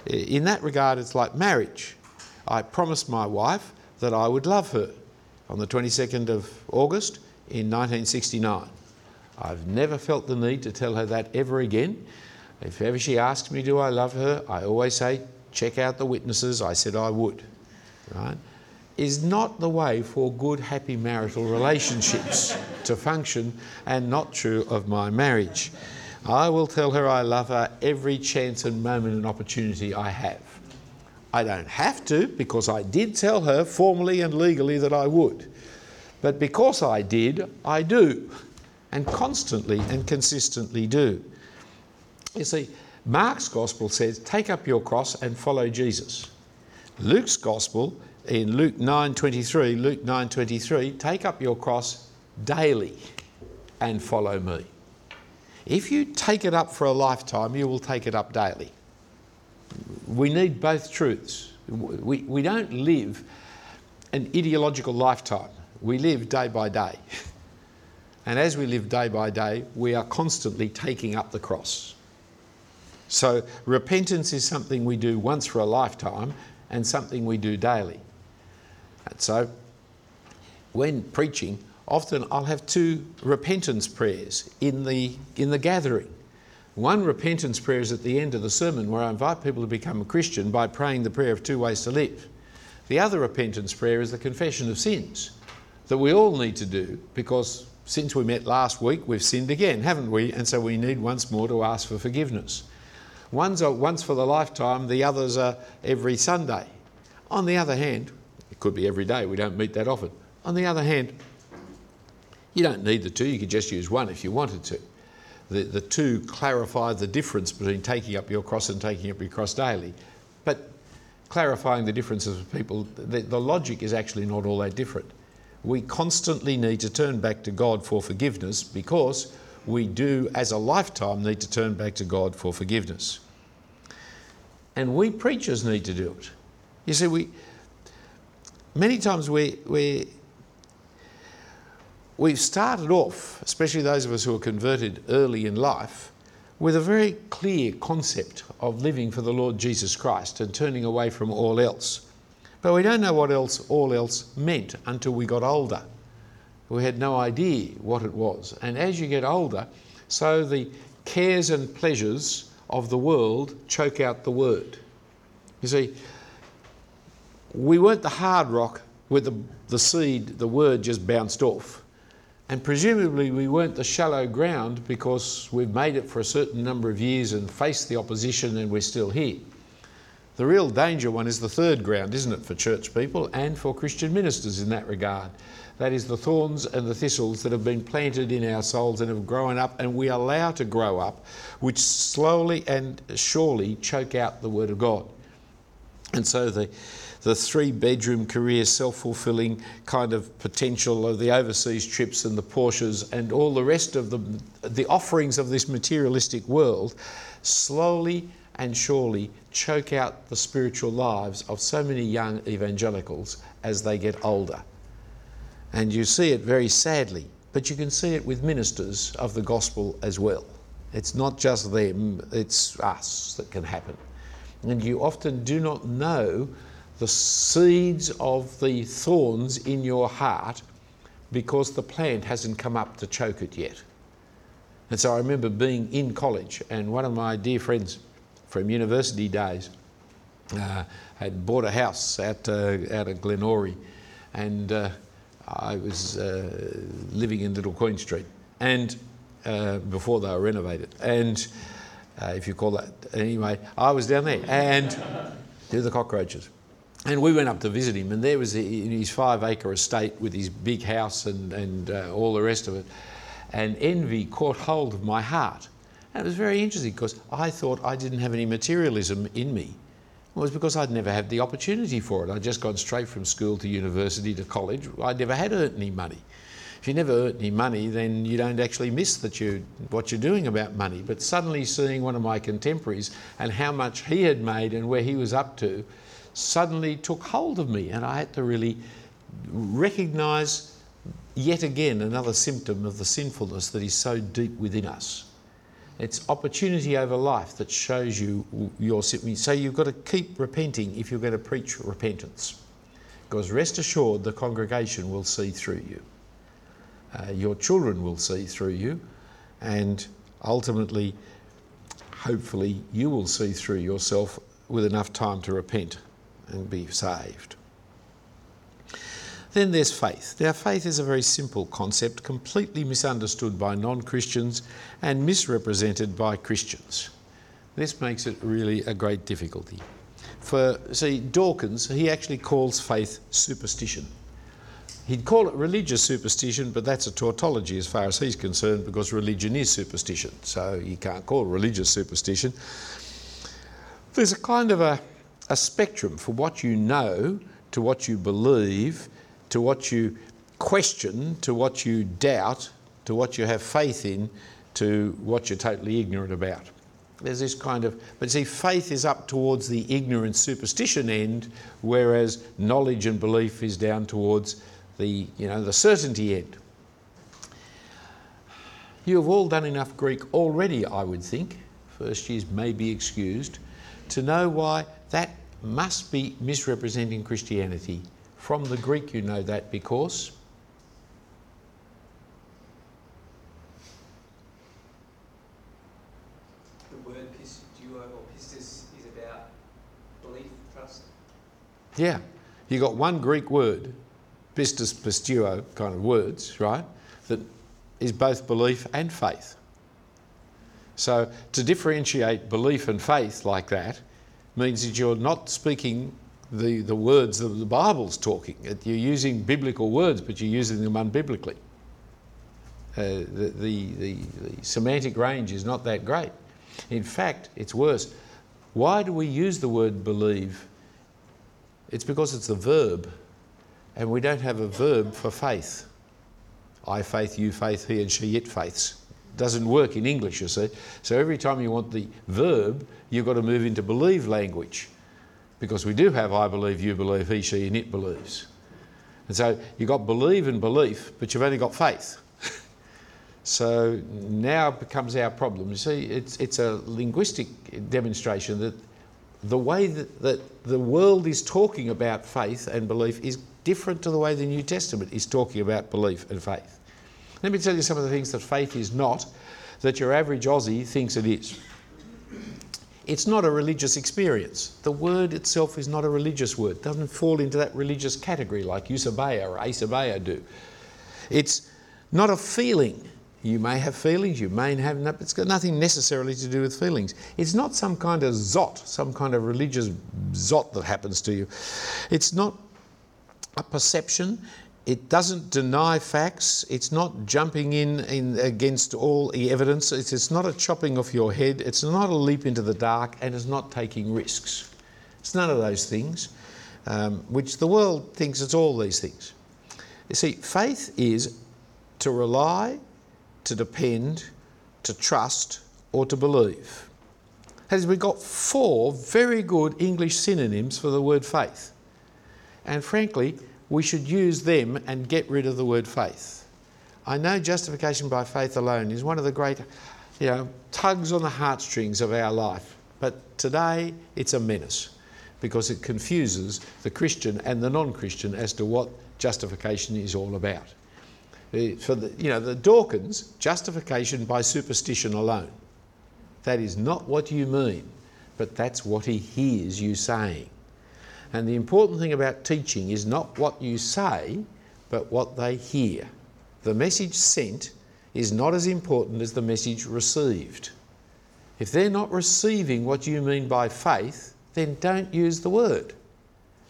In that regard, it's like marriage. I promised my wife that I would love her on the 22nd of August in 1969. I've never felt the need to tell her that ever again. If ever she asks me, do I love her, I always say, check out the witnesses. I said I would. Right? Is not the way for good, happy marital relationships to function and not true of my marriage. I will tell her I love her every chance and moment and opportunity I have. I don't have to because I did tell her formally and legally that I would. But because I did, I do, and constantly and consistently do. You see, Mark's gospel says, take up your cross and follow Jesus. Luke's gospel in Luke 9:23, Luke 9:23, take up your cross daily and follow me. If you take it up for a lifetime, you will take it up daily. We need both truths. We, we don't live an ideological lifetime. We live day by day. And as we live day by day, we are constantly taking up the cross. So, repentance is something we do once for a lifetime and something we do daily. And so, when preaching, often I'll have two repentance prayers in the, in the gathering. One repentance prayer is at the end of the sermon where I invite people to become a Christian by praying the prayer of two ways to live. The other repentance prayer is the confession of sins that we all need to do because since we met last week, we've sinned again, haven't we? And so we need once more to ask for forgiveness. One's once for the lifetime, the others are every Sunday. On the other hand, it could be every day, we don't meet that often. On the other hand, you don't need the two, you could just use one if you wanted to. The, the two clarify the difference between taking up your cross and taking up your cross daily. But clarifying the differences of people, the, the logic is actually not all that different we constantly need to turn back to God for forgiveness because we do, as a lifetime, need to turn back to God for forgiveness. And we preachers need to do it. You see, we many times we, we, we've started off, especially those of us who are converted early in life, with a very clear concept of living for the Lord Jesus Christ and turning away from all else. But we don't know what else all else meant until we got older. We had no idea what it was. And as you get older, so the cares and pleasures of the world choke out the word. You see, we weren't the hard rock where the, the seed, the word just bounced off. And presumably, we weren't the shallow ground because we've made it for a certain number of years and faced the opposition and we're still here. The real danger one is the third ground, isn't it, for church people and for Christian ministers in that regard? That is the thorns and the thistles that have been planted in our souls and have grown up and we allow to grow up, which slowly and surely choke out the Word of God. And so the, the three bedroom career, self fulfilling kind of potential of the overseas trips and the Porsches and all the rest of the, the offerings of this materialistic world slowly and surely choke out the spiritual lives of so many young evangelicals as they get older. And you see it very sadly, but you can see it with ministers of the gospel as well. It's not just them, it's us that can happen. And you often do not know the seeds of the thorns in your heart because the plant hasn't come up to choke it yet. And so I remember being in college, and one of my dear friends from university days. Uh, had bought a house out, uh, out of Glenorie and uh, I was uh, living in Little Queen Street and uh, before they were renovated. And uh, if you call that, anyway, I was down there and do the cockroaches. And we went up to visit him, and there was his five acre estate with his big house and, and uh, all the rest of it. And envy caught hold of my heart. And it was very interesting because I thought I didn't have any materialism in me. It was because I'd never had the opportunity for it. I'd just gone straight from school to university to college. I'd never had earned any money. If you never earn any money, then you don't actually miss that you, what you're doing about money. But suddenly seeing one of my contemporaries and how much he had made and where he was up to suddenly took hold of me. And I had to really recognise yet again another symptom of the sinfulness that is so deep within us. It's opportunity over life that shows you your sin. So you've got to keep repenting if you're going to preach repentance. Because rest assured, the congregation will see through you. Uh, your children will see through you. And ultimately, hopefully, you will see through yourself with enough time to repent and be saved. Then there's faith. Now, faith is a very simple concept, completely misunderstood by non Christians and misrepresented by Christians. This makes it really a great difficulty. For, see, Dawkins, he actually calls faith superstition. He'd call it religious superstition, but that's a tautology as far as he's concerned because religion is superstition. So you can't call it religious superstition. There's a kind of a, a spectrum for what you know to what you believe to what you question, to what you doubt, to what you have faith in, to what you're totally ignorant about. There's this kind of, but see, faith is up towards the ignorant superstition end, whereas knowledge and belief is down towards the, you know, the certainty end. You have all done enough Greek already, I would think, first years may be excused, to know why that must be misrepresenting Christianity from the Greek, you know that because the word pisteuo or pistis is about belief, trust. Yeah, you got one Greek word, pistis, pisteuo kind of words, right? That is both belief and faith. So to differentiate belief and faith like that means that you're not speaking the, the words that the Bible's talking. You're using biblical words, but you're using them unbiblically. Uh, the, the, the, the semantic range is not that great. In fact, it's worse. Why do we use the word believe? It's because it's a verb, and we don't have a verb for faith. I faith, you faith, he and she it faiths. Doesn't work in English, you see. So every time you want the verb, you've got to move into believe language because we do have I believe, you believe, he, she, and it believes. And so you've got believe and belief, but you've only got faith. so now becomes our problem. You see, it's, it's a linguistic demonstration that the way that, that the world is talking about faith and belief is different to the way the New Testament is talking about belief and faith. Let me tell you some of the things that faith is not that your average Aussie thinks it is. It's not a religious experience. The word itself is not a religious word. It doesn't fall into that religious category like eusebeia or asebeia do. It's not a feeling. You may have feelings, you may have, it's got nothing necessarily to do with feelings. It's not some kind of zot, some kind of religious zot that happens to you. It's not a perception, it doesn't deny facts. It's not jumping in, in against all the evidence. It's, it's not a chopping off your head. It's not a leap into the dark, and it's not taking risks. It's none of those things, um, which the world thinks it's all these things. You see, faith is to rely, to depend, to trust, or to believe. Has we've got four very good English synonyms for the word faith. And frankly, we should use them and get rid of the word faith. I know justification by faith alone is one of the great you know, tugs on the heartstrings of our life, but today it's a menace because it confuses the Christian and the non-Christian as to what justification is all about. For the, you know, the Dawkins, justification by superstition alone. That is not what you mean, but that's what he hears you saying. And the important thing about teaching is not what you say, but what they hear. The message sent is not as important as the message received. If they're not receiving what you mean by faith, then don't use the word.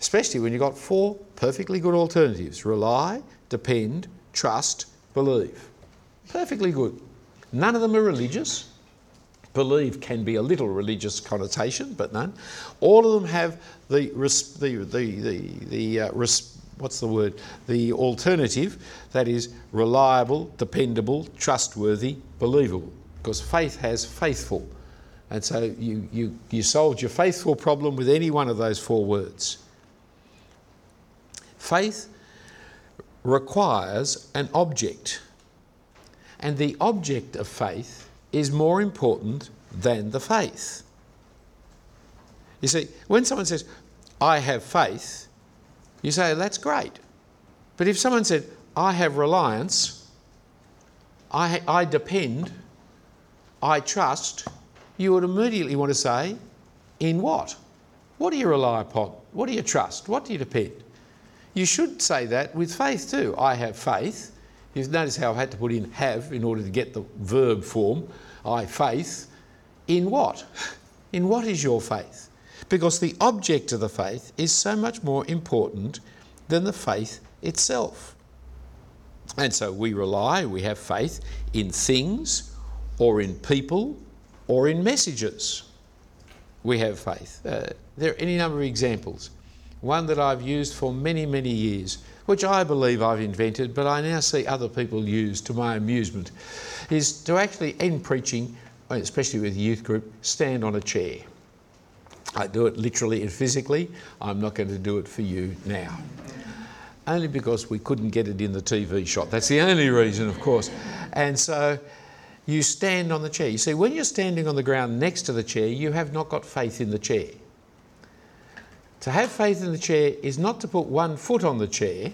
Especially when you've got four perfectly good alternatives rely, depend, trust, believe. Perfectly good. None of them are religious believe can be a little religious connotation, but none. All of them have the, the, the, the, the uh, what's the word? The alternative that is reliable, dependable, trustworthy, believable. Because faith has faithful. And so you, you, you solved your faithful problem with any one of those four words. Faith requires an object. And the object of faith is more important than the faith. You see, when someone says, I have faith, you say, that's great. But if someone said, I have reliance, I, I depend, I trust, you would immediately want to say, in what? What do you rely upon? What do you trust? What do you depend? You should say that with faith too. I have faith. You've noticed how I've had to put in have in order to get the verb form. I faith. In what? In what is your faith? Because the object of the faith is so much more important than the faith itself. And so we rely, we have faith in things or in people or in messages. We have faith. Uh, there are any number of examples. One that I've used for many, many years, which I believe I've invented, but I now see other people use to my amusement, is to actually end preaching, especially with a youth group, stand on a chair. I do it literally and physically. I'm not going to do it for you now. Only because we couldn't get it in the TV shot. That's the only reason, of course. And so you stand on the chair. You see, when you're standing on the ground next to the chair, you have not got faith in the chair. To have faith in the chair is not to put one foot on the chair.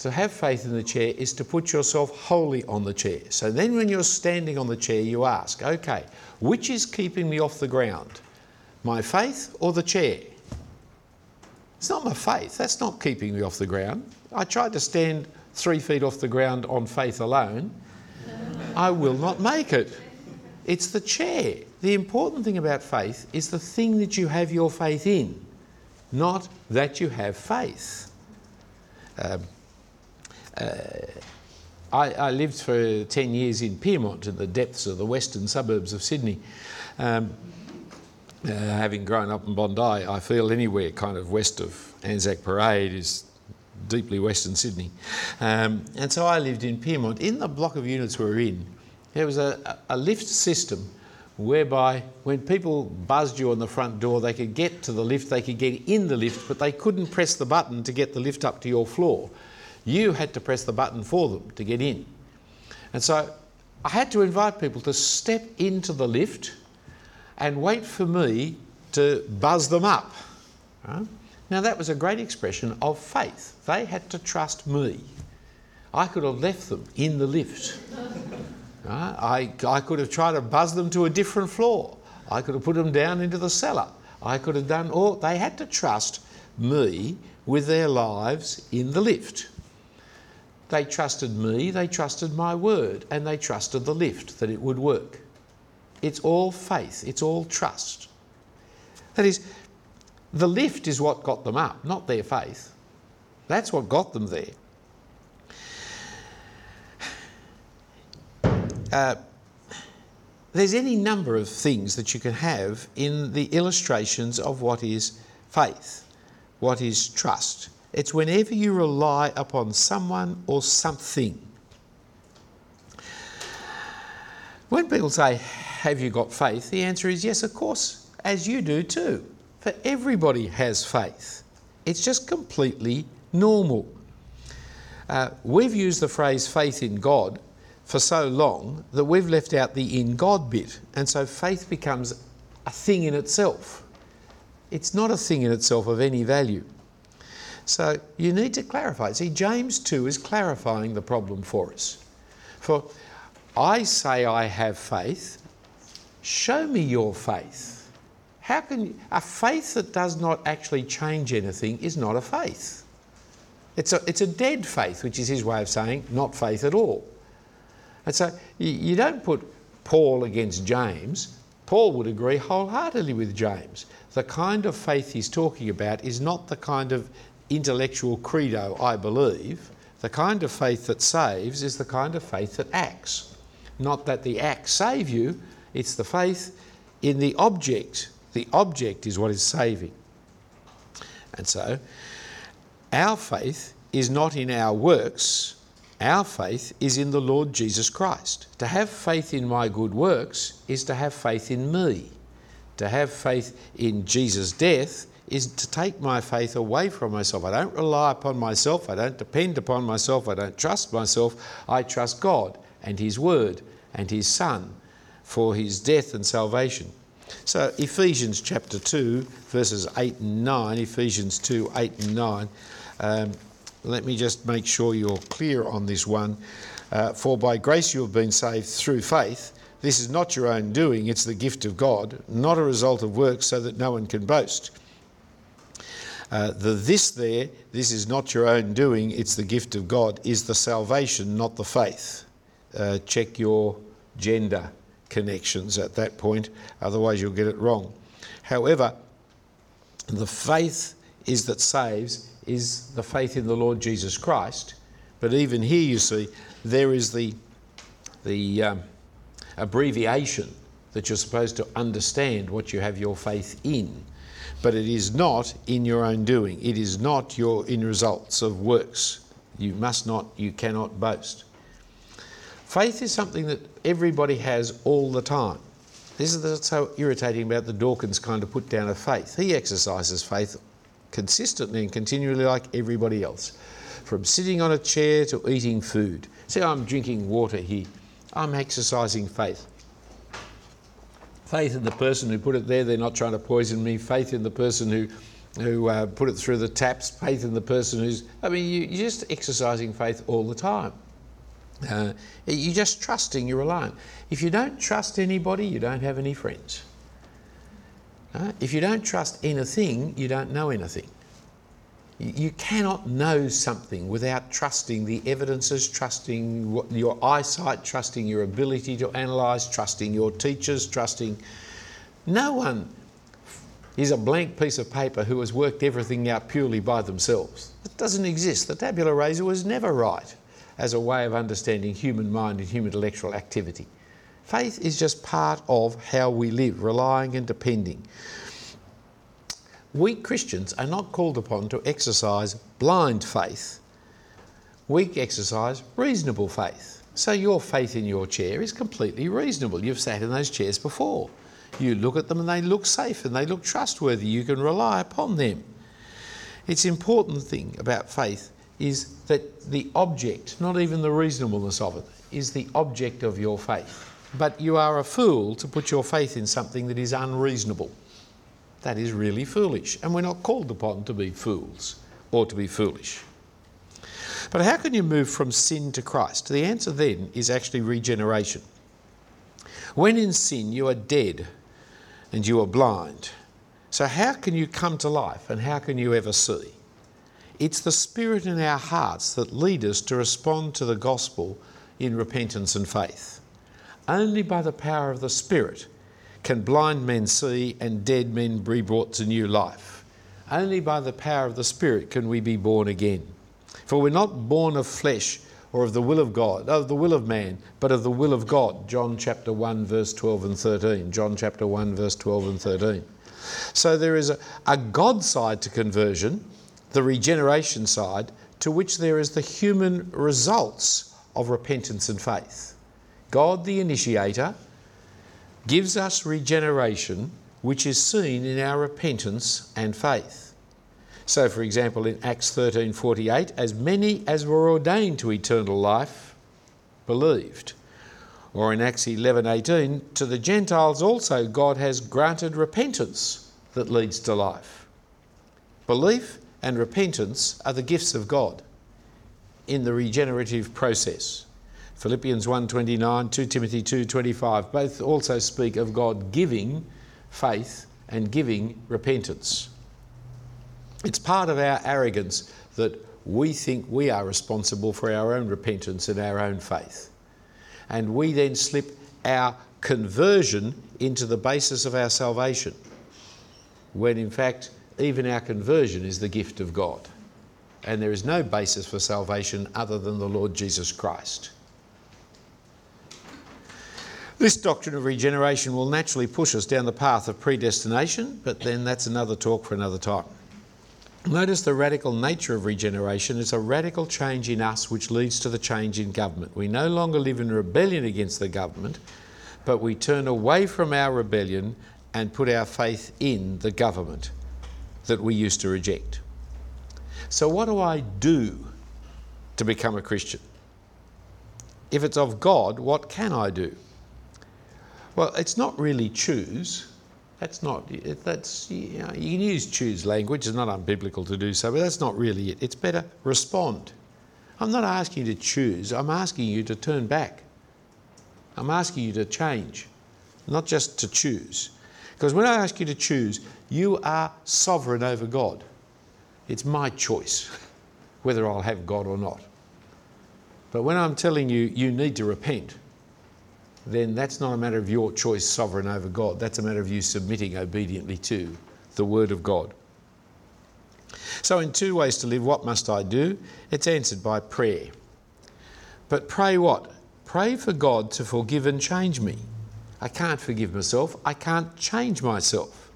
To have faith in the chair is to put yourself wholly on the chair. So then, when you're standing on the chair, you ask, okay, which is keeping me off the ground? My faith or the chair? It's not my faith. That's not keeping me off the ground. I tried to stand three feet off the ground on faith alone. I will not make it. It's the chair. The important thing about faith is the thing that you have your faith in, not that you have faith. Um, uh, I, I, lived for 10 years in Pyrmont, in the depths of the western suburbs of Sydney. Um, uh, having grown up in Bondi, I feel anywhere kind of west of Anzac Parade is deeply western Sydney. Um, and so I lived in Pyrmont. In the block of units we were in, there was a, a lift system whereby when people buzzed you on the front door, they could get to the lift, they could get in the lift, but they couldn't press the button to get the lift up to your floor. You had to press the button for them to get in. And so I had to invite people to step into the lift and wait for me to buzz them up. Now, that was a great expression of faith. They had to trust me. I could have left them in the lift. I, I could have tried to buzz them to a different floor. I could have put them down into the cellar. I could have done all. They had to trust me with their lives in the lift. They trusted me, they trusted my word, and they trusted the lift that it would work. It's all faith, it's all trust. That is, the lift is what got them up, not their faith. That's what got them there. Uh, there's any number of things that you can have in the illustrations of what is faith, what is trust. It's whenever you rely upon someone or something. When people say, Have you got faith? the answer is yes, of course, as you do too. For everybody has faith. It's just completely normal. Uh, we've used the phrase faith in God for so long that we've left out the in God bit, and so faith becomes a thing in itself. It's not a thing in itself of any value. So you need to clarify. See, James 2 is clarifying the problem for us. For I say I have faith, show me your faith. How can you, a faith that does not actually change anything is not a faith. It's a, it's a dead faith, which is his way of saying not faith at all. And so you, you don't put Paul against James. Paul would agree wholeheartedly with James. The kind of faith he's talking about is not the kind of intellectual credo, I believe. The kind of faith that saves is the kind of faith that acts. Not that the acts save you, it's the faith in the object the object is what is saving. And so, our faith is not in our works, our faith is in the Lord Jesus Christ. To have faith in my good works is to have faith in me. To have faith in Jesus' death is to take my faith away from myself. I don't rely upon myself, I don't depend upon myself, I don't trust myself. I trust God and His Word and His Son for His death and salvation. So, Ephesians chapter 2, verses 8 and 9, Ephesians 2, 8 and 9. Um, let me just make sure you're clear on this one. Uh, For by grace you have been saved through faith, this is not your own doing, it's the gift of God, not a result of works, so that no one can boast. Uh, the this there, this is not your own doing, it's the gift of God, is the salvation, not the faith. Uh, check your gender connections at that point, otherwise, you'll get it wrong. However, the faith is that saves is the faith in the Lord Jesus Christ. But even here, you see, there is the, the um, abbreviation that you're supposed to understand what you have your faith in. But it is not in your own doing. It is not your in results of works. You must not, you cannot boast. Faith is something that everybody has all the time. This is so irritating about the Dawkins kind of put down of faith. He exercises faith consistently and continually like everybody else, from sitting on a chair to eating food. See, I'm drinking water here. I'm exercising faith. Faith in the person who put it there, they're not trying to poison me. Faith in the person who, who uh, put it through the taps. Faith in the person who's, I mean, you, you're just exercising faith all the time. Uh, you're just trusting, you're relying. If you don't trust anybody, you don't have any friends. If you don't trust anything, you don't know anything. You, cannot know something without trusting the evidences, trusting your eyesight, trusting your ability to analyse, trusting your teachers, trusting. No one is a blank piece of paper who has worked everything out purely by themselves. It doesn't exist. The tabula rasa was never right as a way of understanding human mind and human intellectual activity. Faith is just part of how we live, relying and depending. We Christians are not called upon to exercise blind faith. We exercise reasonable faith. So your faith in your chair is completely reasonable. You've sat in those chairs before. You look at them and they look safe and they look trustworthy. You can rely upon them. It's important thing about faith is that the object, not even the reasonableness of it, is the object of your faith. But you are a fool to put your faith in something that is unreasonable. That is really foolish. And we're not called upon to be fools or to be foolish. But how can you move from sin to Christ? The answer then is actually regeneration. When in sin, you are dead and you are blind. So, how can you come to life and how can you ever see? It's the Spirit in our hearts that lead us to respond to the gospel in repentance and faith. Only by the power of the Spirit can blind men see and dead men be brought to new life. Only by the power of the Spirit can we be born again. For we're not born of flesh or of the will of God, of the will of man, but of the will of God. John chapter 1, verse 12 and 13. John chapter 1, verse 12 and 13. So there is a, a God side to conversion the regeneration side, to which there is the human results of repentance and faith. God, the initiator, gives us regeneration, which is seen in our repentance and faith. So, for example, in Acts 13:48, as many as were ordained to eternal life believed. Or in Acts 11:18, to the Gentiles also God has granted repentance that leads to life. Belief and repentance are the gifts of God in the regenerative process. Philippians 1:29, 2 Timothy 2:25 both also speak of God giving faith and giving repentance. It's part of our arrogance that we think we are responsible for our own repentance and our own faith. And we then slip our conversion into the basis of our salvation, when in fact even our conversion is the gift of God. And there is no basis for salvation other than the Lord Jesus Christ. This doctrine of regeneration will naturally push us down the path of predestination, but then that's another talk for another time. Notice the radical nature of regeneration is a radical change in us which leads to the change in government. We no longer live in rebellion against the government, but we turn away from our rebellion and put our faith in the government that we used to reject. So, what do I do to become a Christian? If it's of God, what can I do? Well, it's not really choose. That's not, that's, you, know, you can use choose language, it's not unbiblical to do so, but that's not really it. It's better respond. I'm not asking you to choose, I'm asking you to turn back. I'm asking you to change, not just to choose. Because when I ask you to choose, you are sovereign over God. It's my choice whether I'll have God or not. But when I'm telling you you need to repent, then that's not a matter of your choice sovereign over God. That's a matter of you submitting obediently to the Word of God. So, in two ways to live, what must I do? It's answered by prayer. But pray what? Pray for God to forgive and change me. I can't forgive myself, I can't change myself.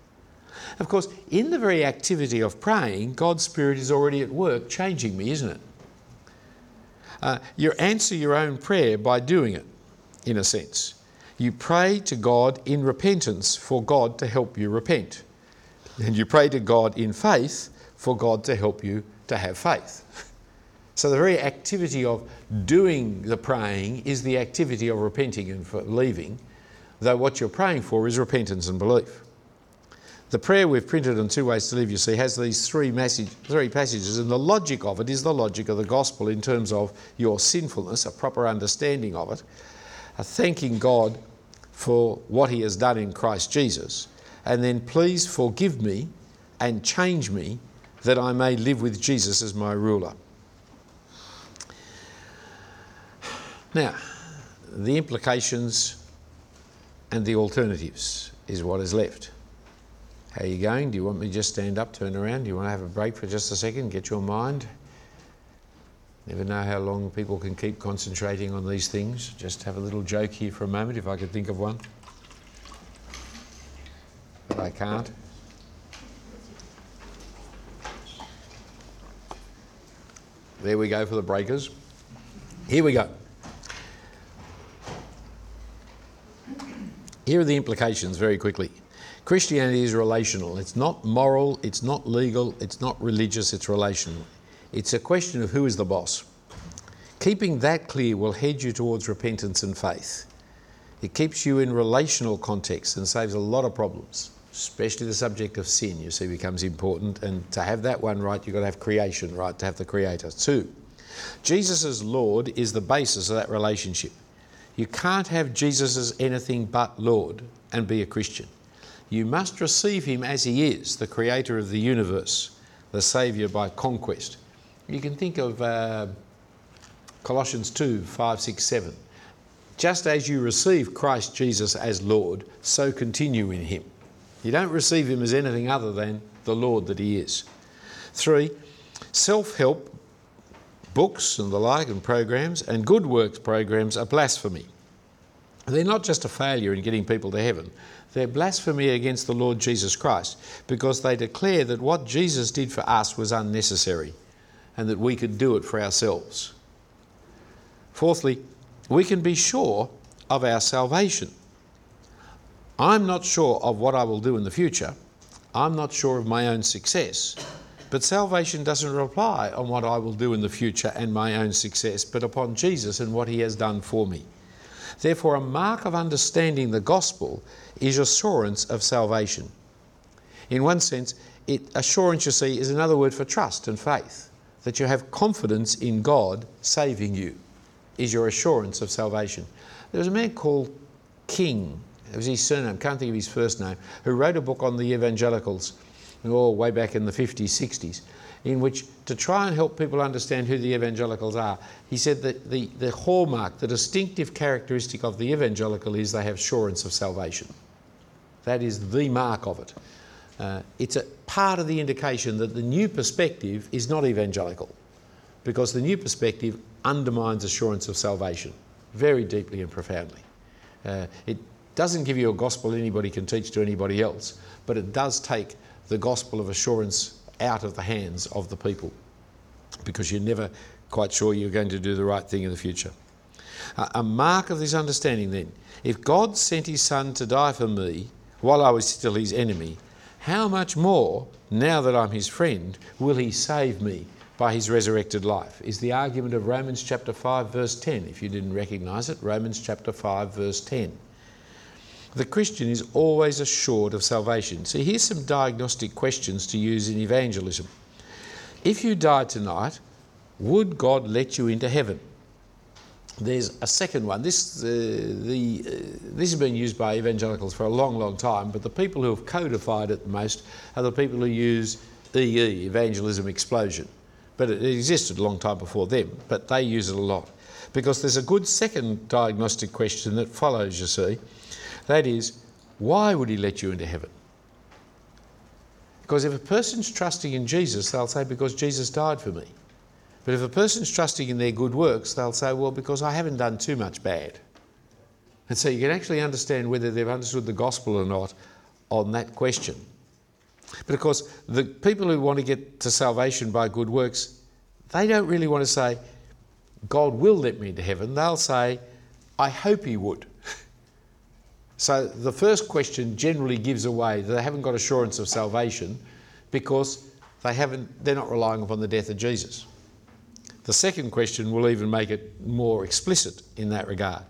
Of course, in the very activity of praying, God's Spirit is already at work changing me, isn't it? Uh, you answer your own prayer by doing it, in a sense. You pray to God in repentance for God to help you repent. And you pray to God in faith for God to help you to have faith. So the very activity of doing the praying is the activity of repenting and believing, though what you're praying for is repentance and belief. The prayer we've printed on Two Ways to Live, you see, has these three, message, three passages, and the logic of it is the logic of the gospel in terms of your sinfulness, a proper understanding of it, thanking God for what He has done in Christ Jesus, and then please forgive me and change me that I may live with Jesus as my ruler. Now, the implications and the alternatives is what is left. How are you going? Do you want me to just stand up, turn around? Do you want to have a break for just a second, get your mind? Never know how long people can keep concentrating on these things. Just have a little joke here for a moment, if I could think of one. But I can't. There we go for the breakers. Here we go. Here are the implications very quickly. Christianity is relational. It's not moral, it's not legal, it's not religious, it's relational. It's a question of who is the boss. Keeping that clear will head you towards repentance and faith. It keeps you in relational context and saves a lot of problems, especially the subject of sin, you see, becomes important. And to have that one right, you've got to have creation right, to have the Creator. Two, Jesus as Lord is the basis of that relationship. You can't have Jesus as anything but Lord and be a Christian. You must receive him as he is, the creator of the universe, the saviour by conquest. You can think of uh, Colossians 2 5, 6, 7. Just as you receive Christ Jesus as Lord, so continue in him. You don't receive him as anything other than the Lord that he is. Three, self help books and the like and programs and good works programs are blasphemy. They're not just a failure in getting people to heaven, they're blasphemy against the Lord Jesus Christ because they declare that what Jesus did for us was unnecessary and that we could do it for ourselves. Fourthly, we can be sure of our salvation. I'm not sure of what I will do in the future. I'm not sure of my own success. But salvation doesn't rely on what I will do in the future and my own success, but upon Jesus and what he has done for me. Therefore, a mark of understanding the gospel is assurance of salvation. In one sense, it, assurance, you see, is another word for trust and faith. That you have confidence in God saving you is your assurance of salvation. There was a man called King, it was his surname, can't think of his first name, who wrote a book on the evangelicals, oh, way back in the 50s, 60s in which, to try and help people understand who the evangelicals are, he said that the, the hallmark, the distinctive characteristic of the evangelical is they have assurance of salvation. That is the mark of it. Uh, it's a part of the indication that the new perspective is not evangelical, because the new perspective undermines assurance of salvation very deeply and profoundly. Uh, it doesn't give you a gospel anybody can teach to anybody else, but it does take the gospel of assurance out of the hands of the people because you're never quite sure you're going to do the right thing in the future. a mark of this understanding then, if God sent his son to die for me while I was still his enemy, how much more, now that I'm his friend, will he save me by his resurrected life? Is the argument of Romans chapter 5, verse 10. If you didn't recognize it, Romans chapter 5, verse 10. The Christian is always assured of salvation. So here's some diagnostic questions to use in evangelism. If you died tonight, would God let you into heaven? There's a second one. This, uh, the, uh, this has been used by evangelicals for a long, long time, but the people who have codified it the most are the people who use EE, evangelism explosion. But it existed a long time before them, but they use it a lot. Because there's a good second diagnostic question that follows, you see. That is, why would he let you into heaven? Because if a person's trusting in Jesus, they'll say, because Jesus died for me. But if a person's trusting in their good works, they'll say, well, because I haven't done too much bad. And so you can actually understand whether they've understood the gospel or not on that question. But of course, the people who want to get to salvation by good works, they don't really want to say, God will let me into heaven. They'll say, I hope He would. so the first question generally gives away that they haven't got assurance of salvation because they haven't, they're not relying upon the death of Jesus. The second question will even make it more explicit in that regard.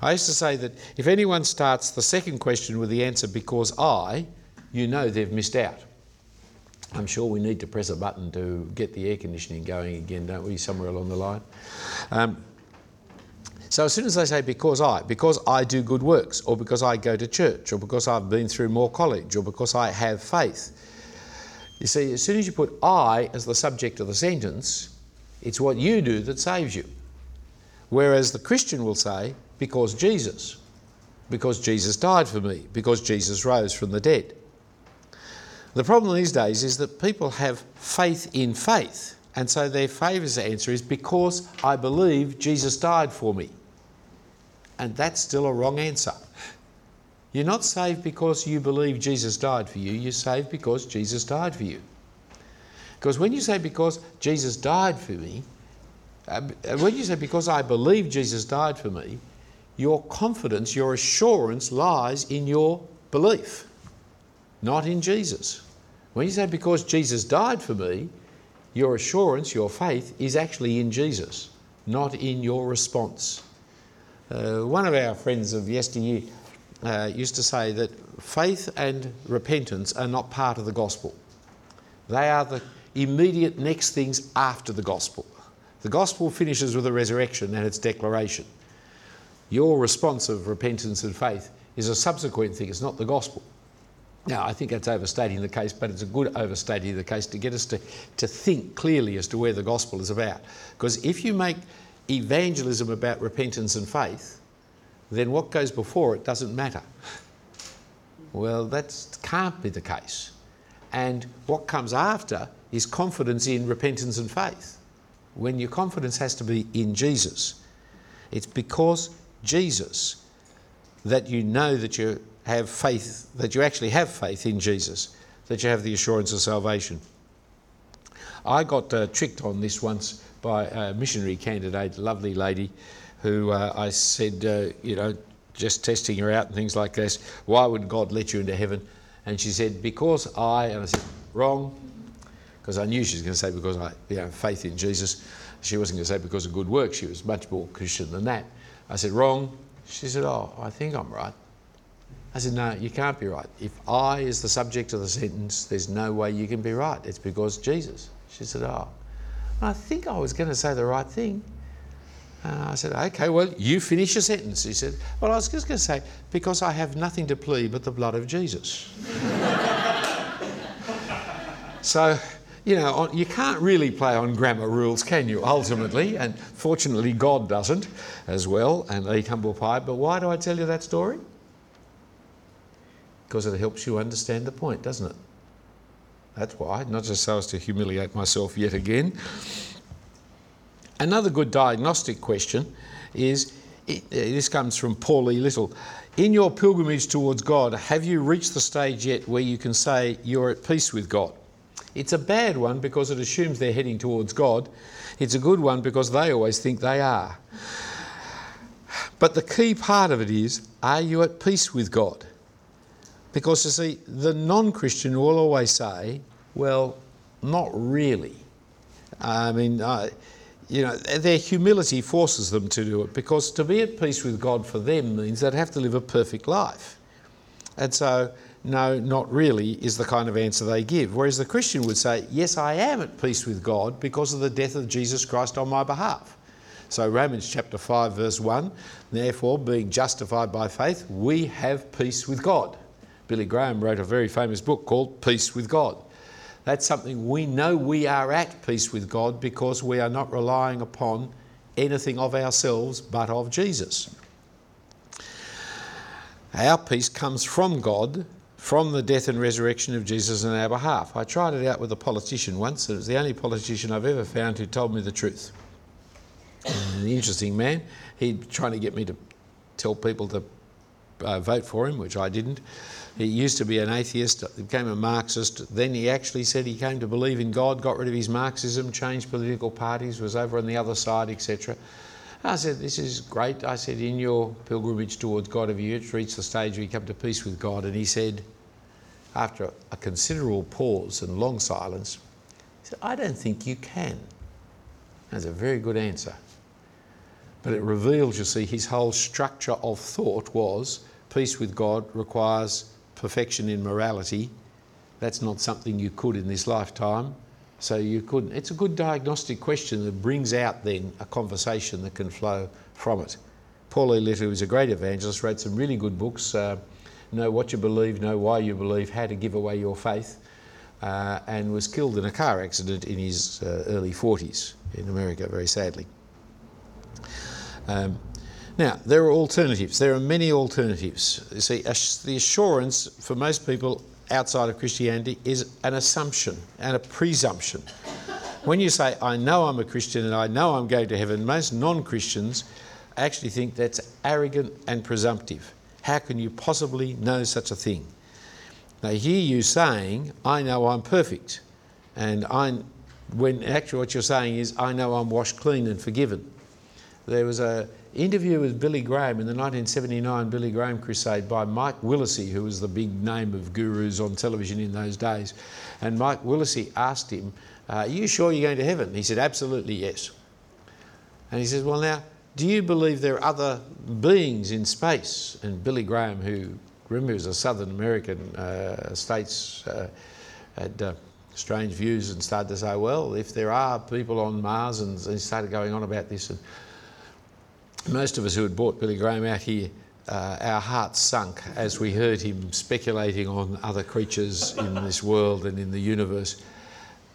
I used to say that if anyone starts the second question with the answer because I, you know they've missed out. I'm sure we need to press a button to get the air conditioning going again, don't we, somewhere along the line? Um, so as soon as they say because I, because I do good works, or because I go to church, or because I've been through Moore College, or because I have faith, you see, as soon as you put I as the subject of the sentence, it's what you do that saves you. Whereas the Christian will say, because Jesus, because Jesus died for me, because Jesus rose from the dead. The problem these days is that people have faith in faith, and so their favourite answer is because I believe Jesus died for me. And that's still a wrong answer. You're not saved because you believe Jesus died for you, you're saved because Jesus died for you. Because when you say, because Jesus died for me, uh, when you say, because I believe Jesus died for me, your confidence, your assurance lies in your belief, not in Jesus. When you say, because Jesus died for me, your assurance, your faith is actually in Jesus, not in your response. Uh, one of our friends of yesteryear uh, used to say that faith and repentance are not part of the gospel. They are the immediate next things after the gospel. The gospel finishes with the resurrection and its declaration. Your response of repentance and faith is a subsequent thing, it's not the gospel. Now, I think that's overstating the case, but it's a good overstating of the case to get us to, to think clearly as to where the gospel is about. Because if you make evangelism about repentance and faith, then what goes before it doesn't matter. Well, that can't be the case. And what comes after is confidence in repentance and faith. When your confidence has to be in Jesus, it's because Jesus that you know that you have faith, that you actually have faith in Jesus, that you have the assurance of salvation. I got uh, tricked on this once by a missionary candidate, lovely lady, who uh, I said, uh, you know, just testing her out and things like this, why would God let you into heaven? And she said, because I, and I said, wrong, because I knew she was going to say because I you know, faith in Jesus. She wasn't going to say because of good work. She was much more Christian than that. I said, wrong. She said, oh, I think I'm right. I said, no, you can't be right. If I is the subject of the sentence, there's no way you can be right. It's because Jesus. She said, oh, I think I was going to say the right thing. And I said, okay, well, you finish your sentence. He said, well, I was just going to say, because I have nothing to plead but the blood of Jesus. so you know, you can't really play on grammar rules, can you, ultimately? And fortunately, God doesn't as well, and eat humble pie. But why do I tell you that story? Because it helps you understand the point, doesn't it? That's why, not just so as to humiliate myself yet again. Another good diagnostic question is this comes from Paul. Little. In your pilgrimage towards God, have you reached the stage yet where you can say you're at peace with God? It's a bad one because it assumes they're heading towards God. It's a good one because they always think they are. But the key part of it is are you at peace with God? Because you see, the non Christian will always say, well, not really. I mean, uh, you know, their humility forces them to do it because to be at peace with God for them means they'd have to live a perfect life. And so no, not really, is the kind of answer they give. Whereas the Christian would say, yes, I am at peace with God because of the death of Jesus Christ on my behalf. So, Romans chapter 5, verse 1 Therefore, being justified by faith, we have peace with God. Billy Graham wrote a very famous book called Peace with God. That's something we know we are at peace with God because we are not relying upon anything of ourselves but of Jesus. Our peace comes from God, from the death and resurrection of Jesus on our behalf. I tried it out with a politician once, and it was the only politician I've ever found who told me the truth. An interesting man. He trying to get me to tell people to uh, vote for him, which I didn't. He used to be an atheist, became a Marxist. Then he actually said he came to believe in God, got rid of his Marxism, changed political parties, was over on the other side, etc. I said, This is great. I said, In your pilgrimage towards God, have you reached the stage where you come to peace with God? And he said, after a considerable pause and long silence, he said, I don't think you can. That's a very good answer. But it reveals, you see, his whole structure of thought was peace with God requires perfection in morality. That's not something you could in this lifetime. So you couldn't. It's a good diagnostic question that brings out then a conversation that can flow from it. Paul E. Little, who was a great evangelist, wrote some really good books. Uh, know what you believe, know why you believe, how to give away your faith, uh, and was killed in a car accident in his uh, early 40s in America, very sadly. Um, now, there are alternatives. There are many alternatives. You see, the assurance for most people outside of Christianity is an assumption and a presumption. When you say, I know I'm a Christian and I know I'm going to heaven, most non Christians actually think that's arrogant and presumptive. How can you possibly know such a thing? They hear you saying, I know I'm perfect. And I, when actually what you're saying is, I know I'm washed clean and forgiven. There was a interview with Billy Graham in the 1979 Billy Graham crusade by Mike Willesee, who was the big name of gurus on television in those days. And Mike Willesee asked him, uh, Are you sure you're going to heaven? He said, Absolutely, yes. And he says, Well, now, do you believe there are other beings in space? And Billy Graham, who remember was a Southern American uh, states, uh, had uh, strange views and started to say, Well, if there are people on Mars, and, and he started going on about this. And, most of us who had brought Billy Graham out here, uh, our hearts sunk as we heard him speculating on other creatures in this world and in the universe.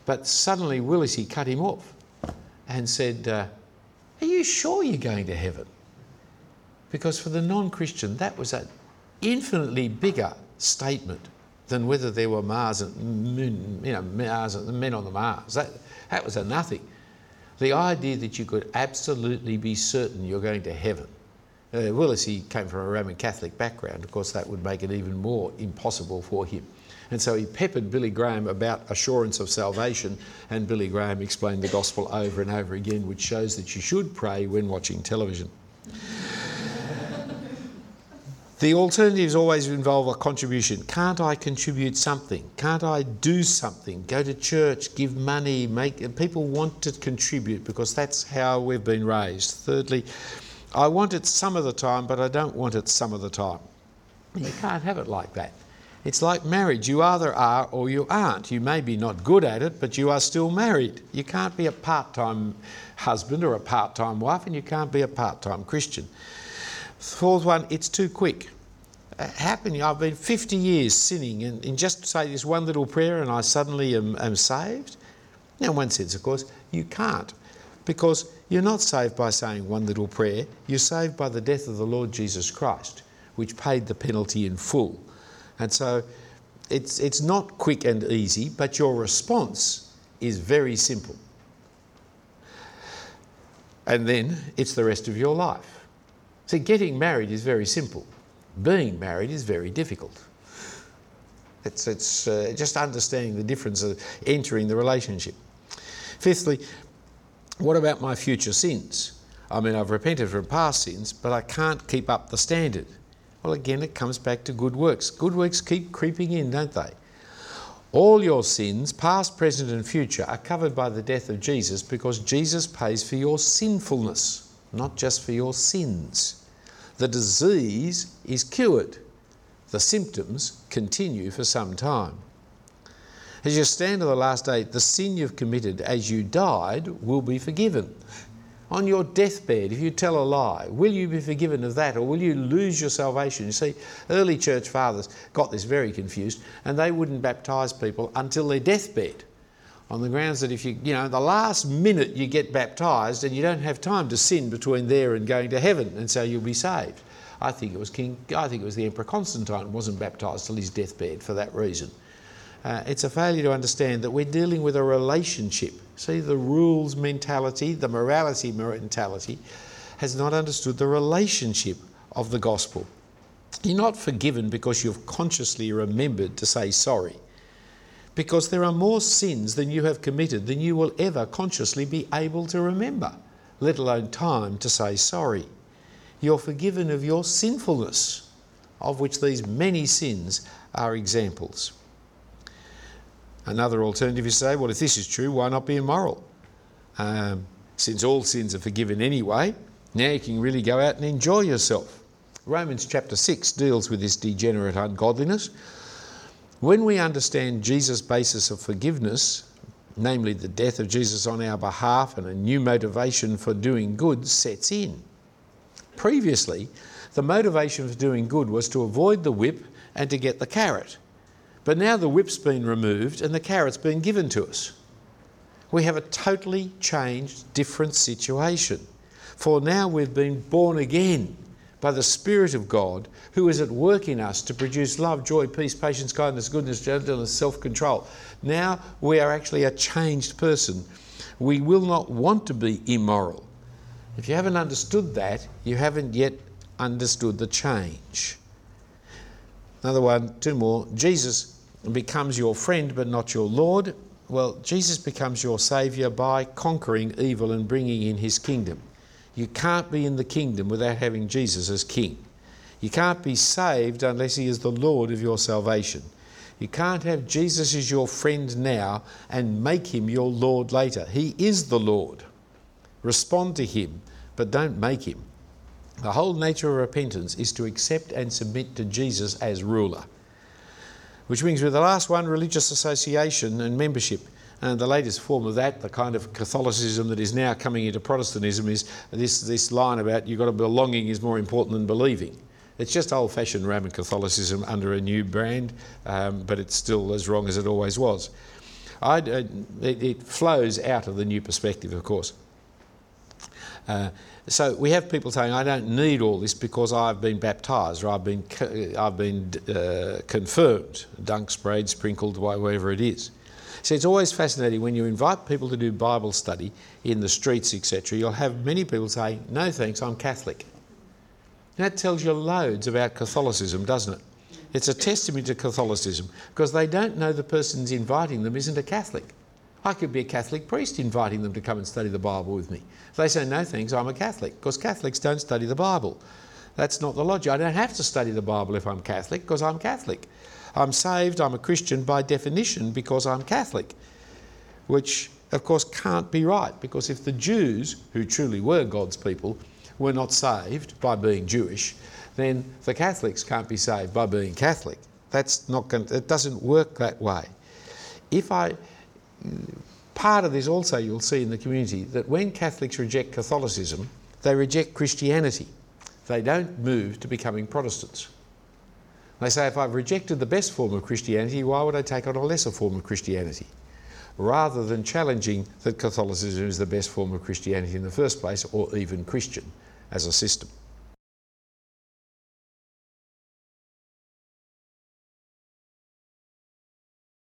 But suddenly Willesee cut him off and said, uh, Are you sure you're going to heaven? Because for the non Christian, that was an infinitely bigger statement than whether there were Mars and moon, you know, Mars and men on the Mars. That, that was a nothing. The idea that you could absolutely be certain you're going to heaven. Uh, Willesee came from a Roman Catholic background. Of course, that would make it even more impossible for him. And so he peppered Billy Graham about assurance of salvation, and Billy Graham explained the gospel over and over again, which shows that you should pray when watching television. The alternatives always involve a contribution. Can't I contribute something? Can't I do something? Go to church, give money, make people want to contribute because that's how we've been raised. Thirdly, I want it some of the time, but I don't want it some of the time. You can't have it like that. It's like marriage. You either are or you aren't. You may be not good at it, but you are still married. You can't be a part time husband or a part time wife, and you can't be a part time Christian. Fourth one, it's too quick. Uh, how can you? I've been 50 years sinning and, and just say this one little prayer and I suddenly am, am saved? Now, in one sense, of course, you can't because you're not saved by saying one little prayer. You're saved by the death of the Lord Jesus Christ, which paid the penalty in full. And so it's, it's not quick and easy, but your response is very simple. And then it's the rest of your life. See, getting married is very simple being married is very difficult. It's, it's uh, just understanding the difference of entering the relationship. Fifthly, what about my future sins? I mean, I've repented from past sins, but I can't keep up the standard. Well, again, it comes back to good works. Good works keep creeping in, don't they? All your sins, past, present, and future, are covered by the death of Jesus because Jesus pays for your sinfulness, not just for your sins. The disease is cured. The symptoms continue for some time. As you stand to the last day, the sin you've committed as you died will be forgiven. On your deathbed, if you tell a lie, will you be forgiven of that or will you lose your salvation? You see, early church fathers got this very confused and they wouldn't baptise people until their deathbed on the grounds that if you, you know, the last minute you get baptised and you don't have time to sin between there and going to heaven and so you'll be saved. I think it was King, I think it was the Emperor Constantine wasn't baptised till his deathbed for that reason. Uh, it's a failure to understand that we're dealing with a relationship. See, the rules mentality, the morality mentality, has not understood the relationship of the gospel. You're not forgiven because you've consciously remembered to say sorry, because there are more sins than you have committed than you will ever consciously be able to remember, let alone time to say sorry. You're forgiven of your sinfulness, of which these many sins are examples. Another alternative is to say, well, if this is true, why not be immoral? Um, since all sins are forgiven anyway, now you can really go out and enjoy yourself. Romans chapter 6 deals with this degenerate ungodliness. When we understand Jesus' basis of forgiveness, namely the death of Jesus on our behalf and a new motivation for doing good, sets in. Previously, the motivation for doing good was to avoid the whip and to get the carrot. But now the whip's been removed and the carrot's been given to us. We have a totally changed, different situation. For now we've been born again by the Spirit of God who is at work in us to produce love, joy, peace, patience, kindness, goodness, gentleness, self control. Now we are actually a changed person. We will not want to be immoral. If you haven't understood that, you haven't yet understood the change. Another one, two more. Jesus becomes your friend but not your Lord. Well, Jesus becomes your Saviour by conquering evil and bringing in His kingdom. You can't be in the kingdom without having Jesus as King. You can't be saved unless He is the Lord of your salvation. You can't have Jesus as your friend now and make Him your Lord later. He is the Lord. Respond to Him, but don't make Him. The whole nature of repentance is to accept and submit to Jesus as ruler. Which brings me to the last one religious association and membership. And the latest form of that, the kind of Catholicism that is now coming into Protestantism, is this, this line about you've got to belonging is more important than believing. It's just old fashioned Roman Catholicism under a new brand, um, but it's still as wrong as it always was. Uh, it, it, flows out of the new perspective, of course. Uh, so we have people saying, I don't need all this because I've been baptised or I've been, I've been uh, confirmed, dunk, sprayed, sprinkled, whatever it is. So it's always fascinating when you invite people to do Bible study in the streets, etc. You'll have many people say, No thanks, I'm Catholic. that tells you loads about Catholicism, doesn't it? It's a testimony to Catholicism because they don't know the person's inviting them isn't a Catholic. I could be a Catholic priest inviting them to come and study the Bible with me. If they say, no thanks, I'm a Catholic, because Catholics don't study the Bible. That's not the logic. I don't have to study the Bible if I'm Catholic, because I'm Catholic. I'm saved, I'm a Christian by definition because I'm Catholic, which of course can't be right, because if the Jews, who truly were God's people, were not saved by being Jewish, then the Catholics can't be saved by being Catholic. That's not going it doesn't work that way. If I, part of this also you'll see in the community that when Catholics reject Catholicism, they reject Christianity. They don't move to becoming Protestants. They say, if I've rejected the best form of Christianity, why would I take on a lesser form of Christianity? Rather than challenging that Catholicism is the best form of Christianity in the first place, or even Christian as a system.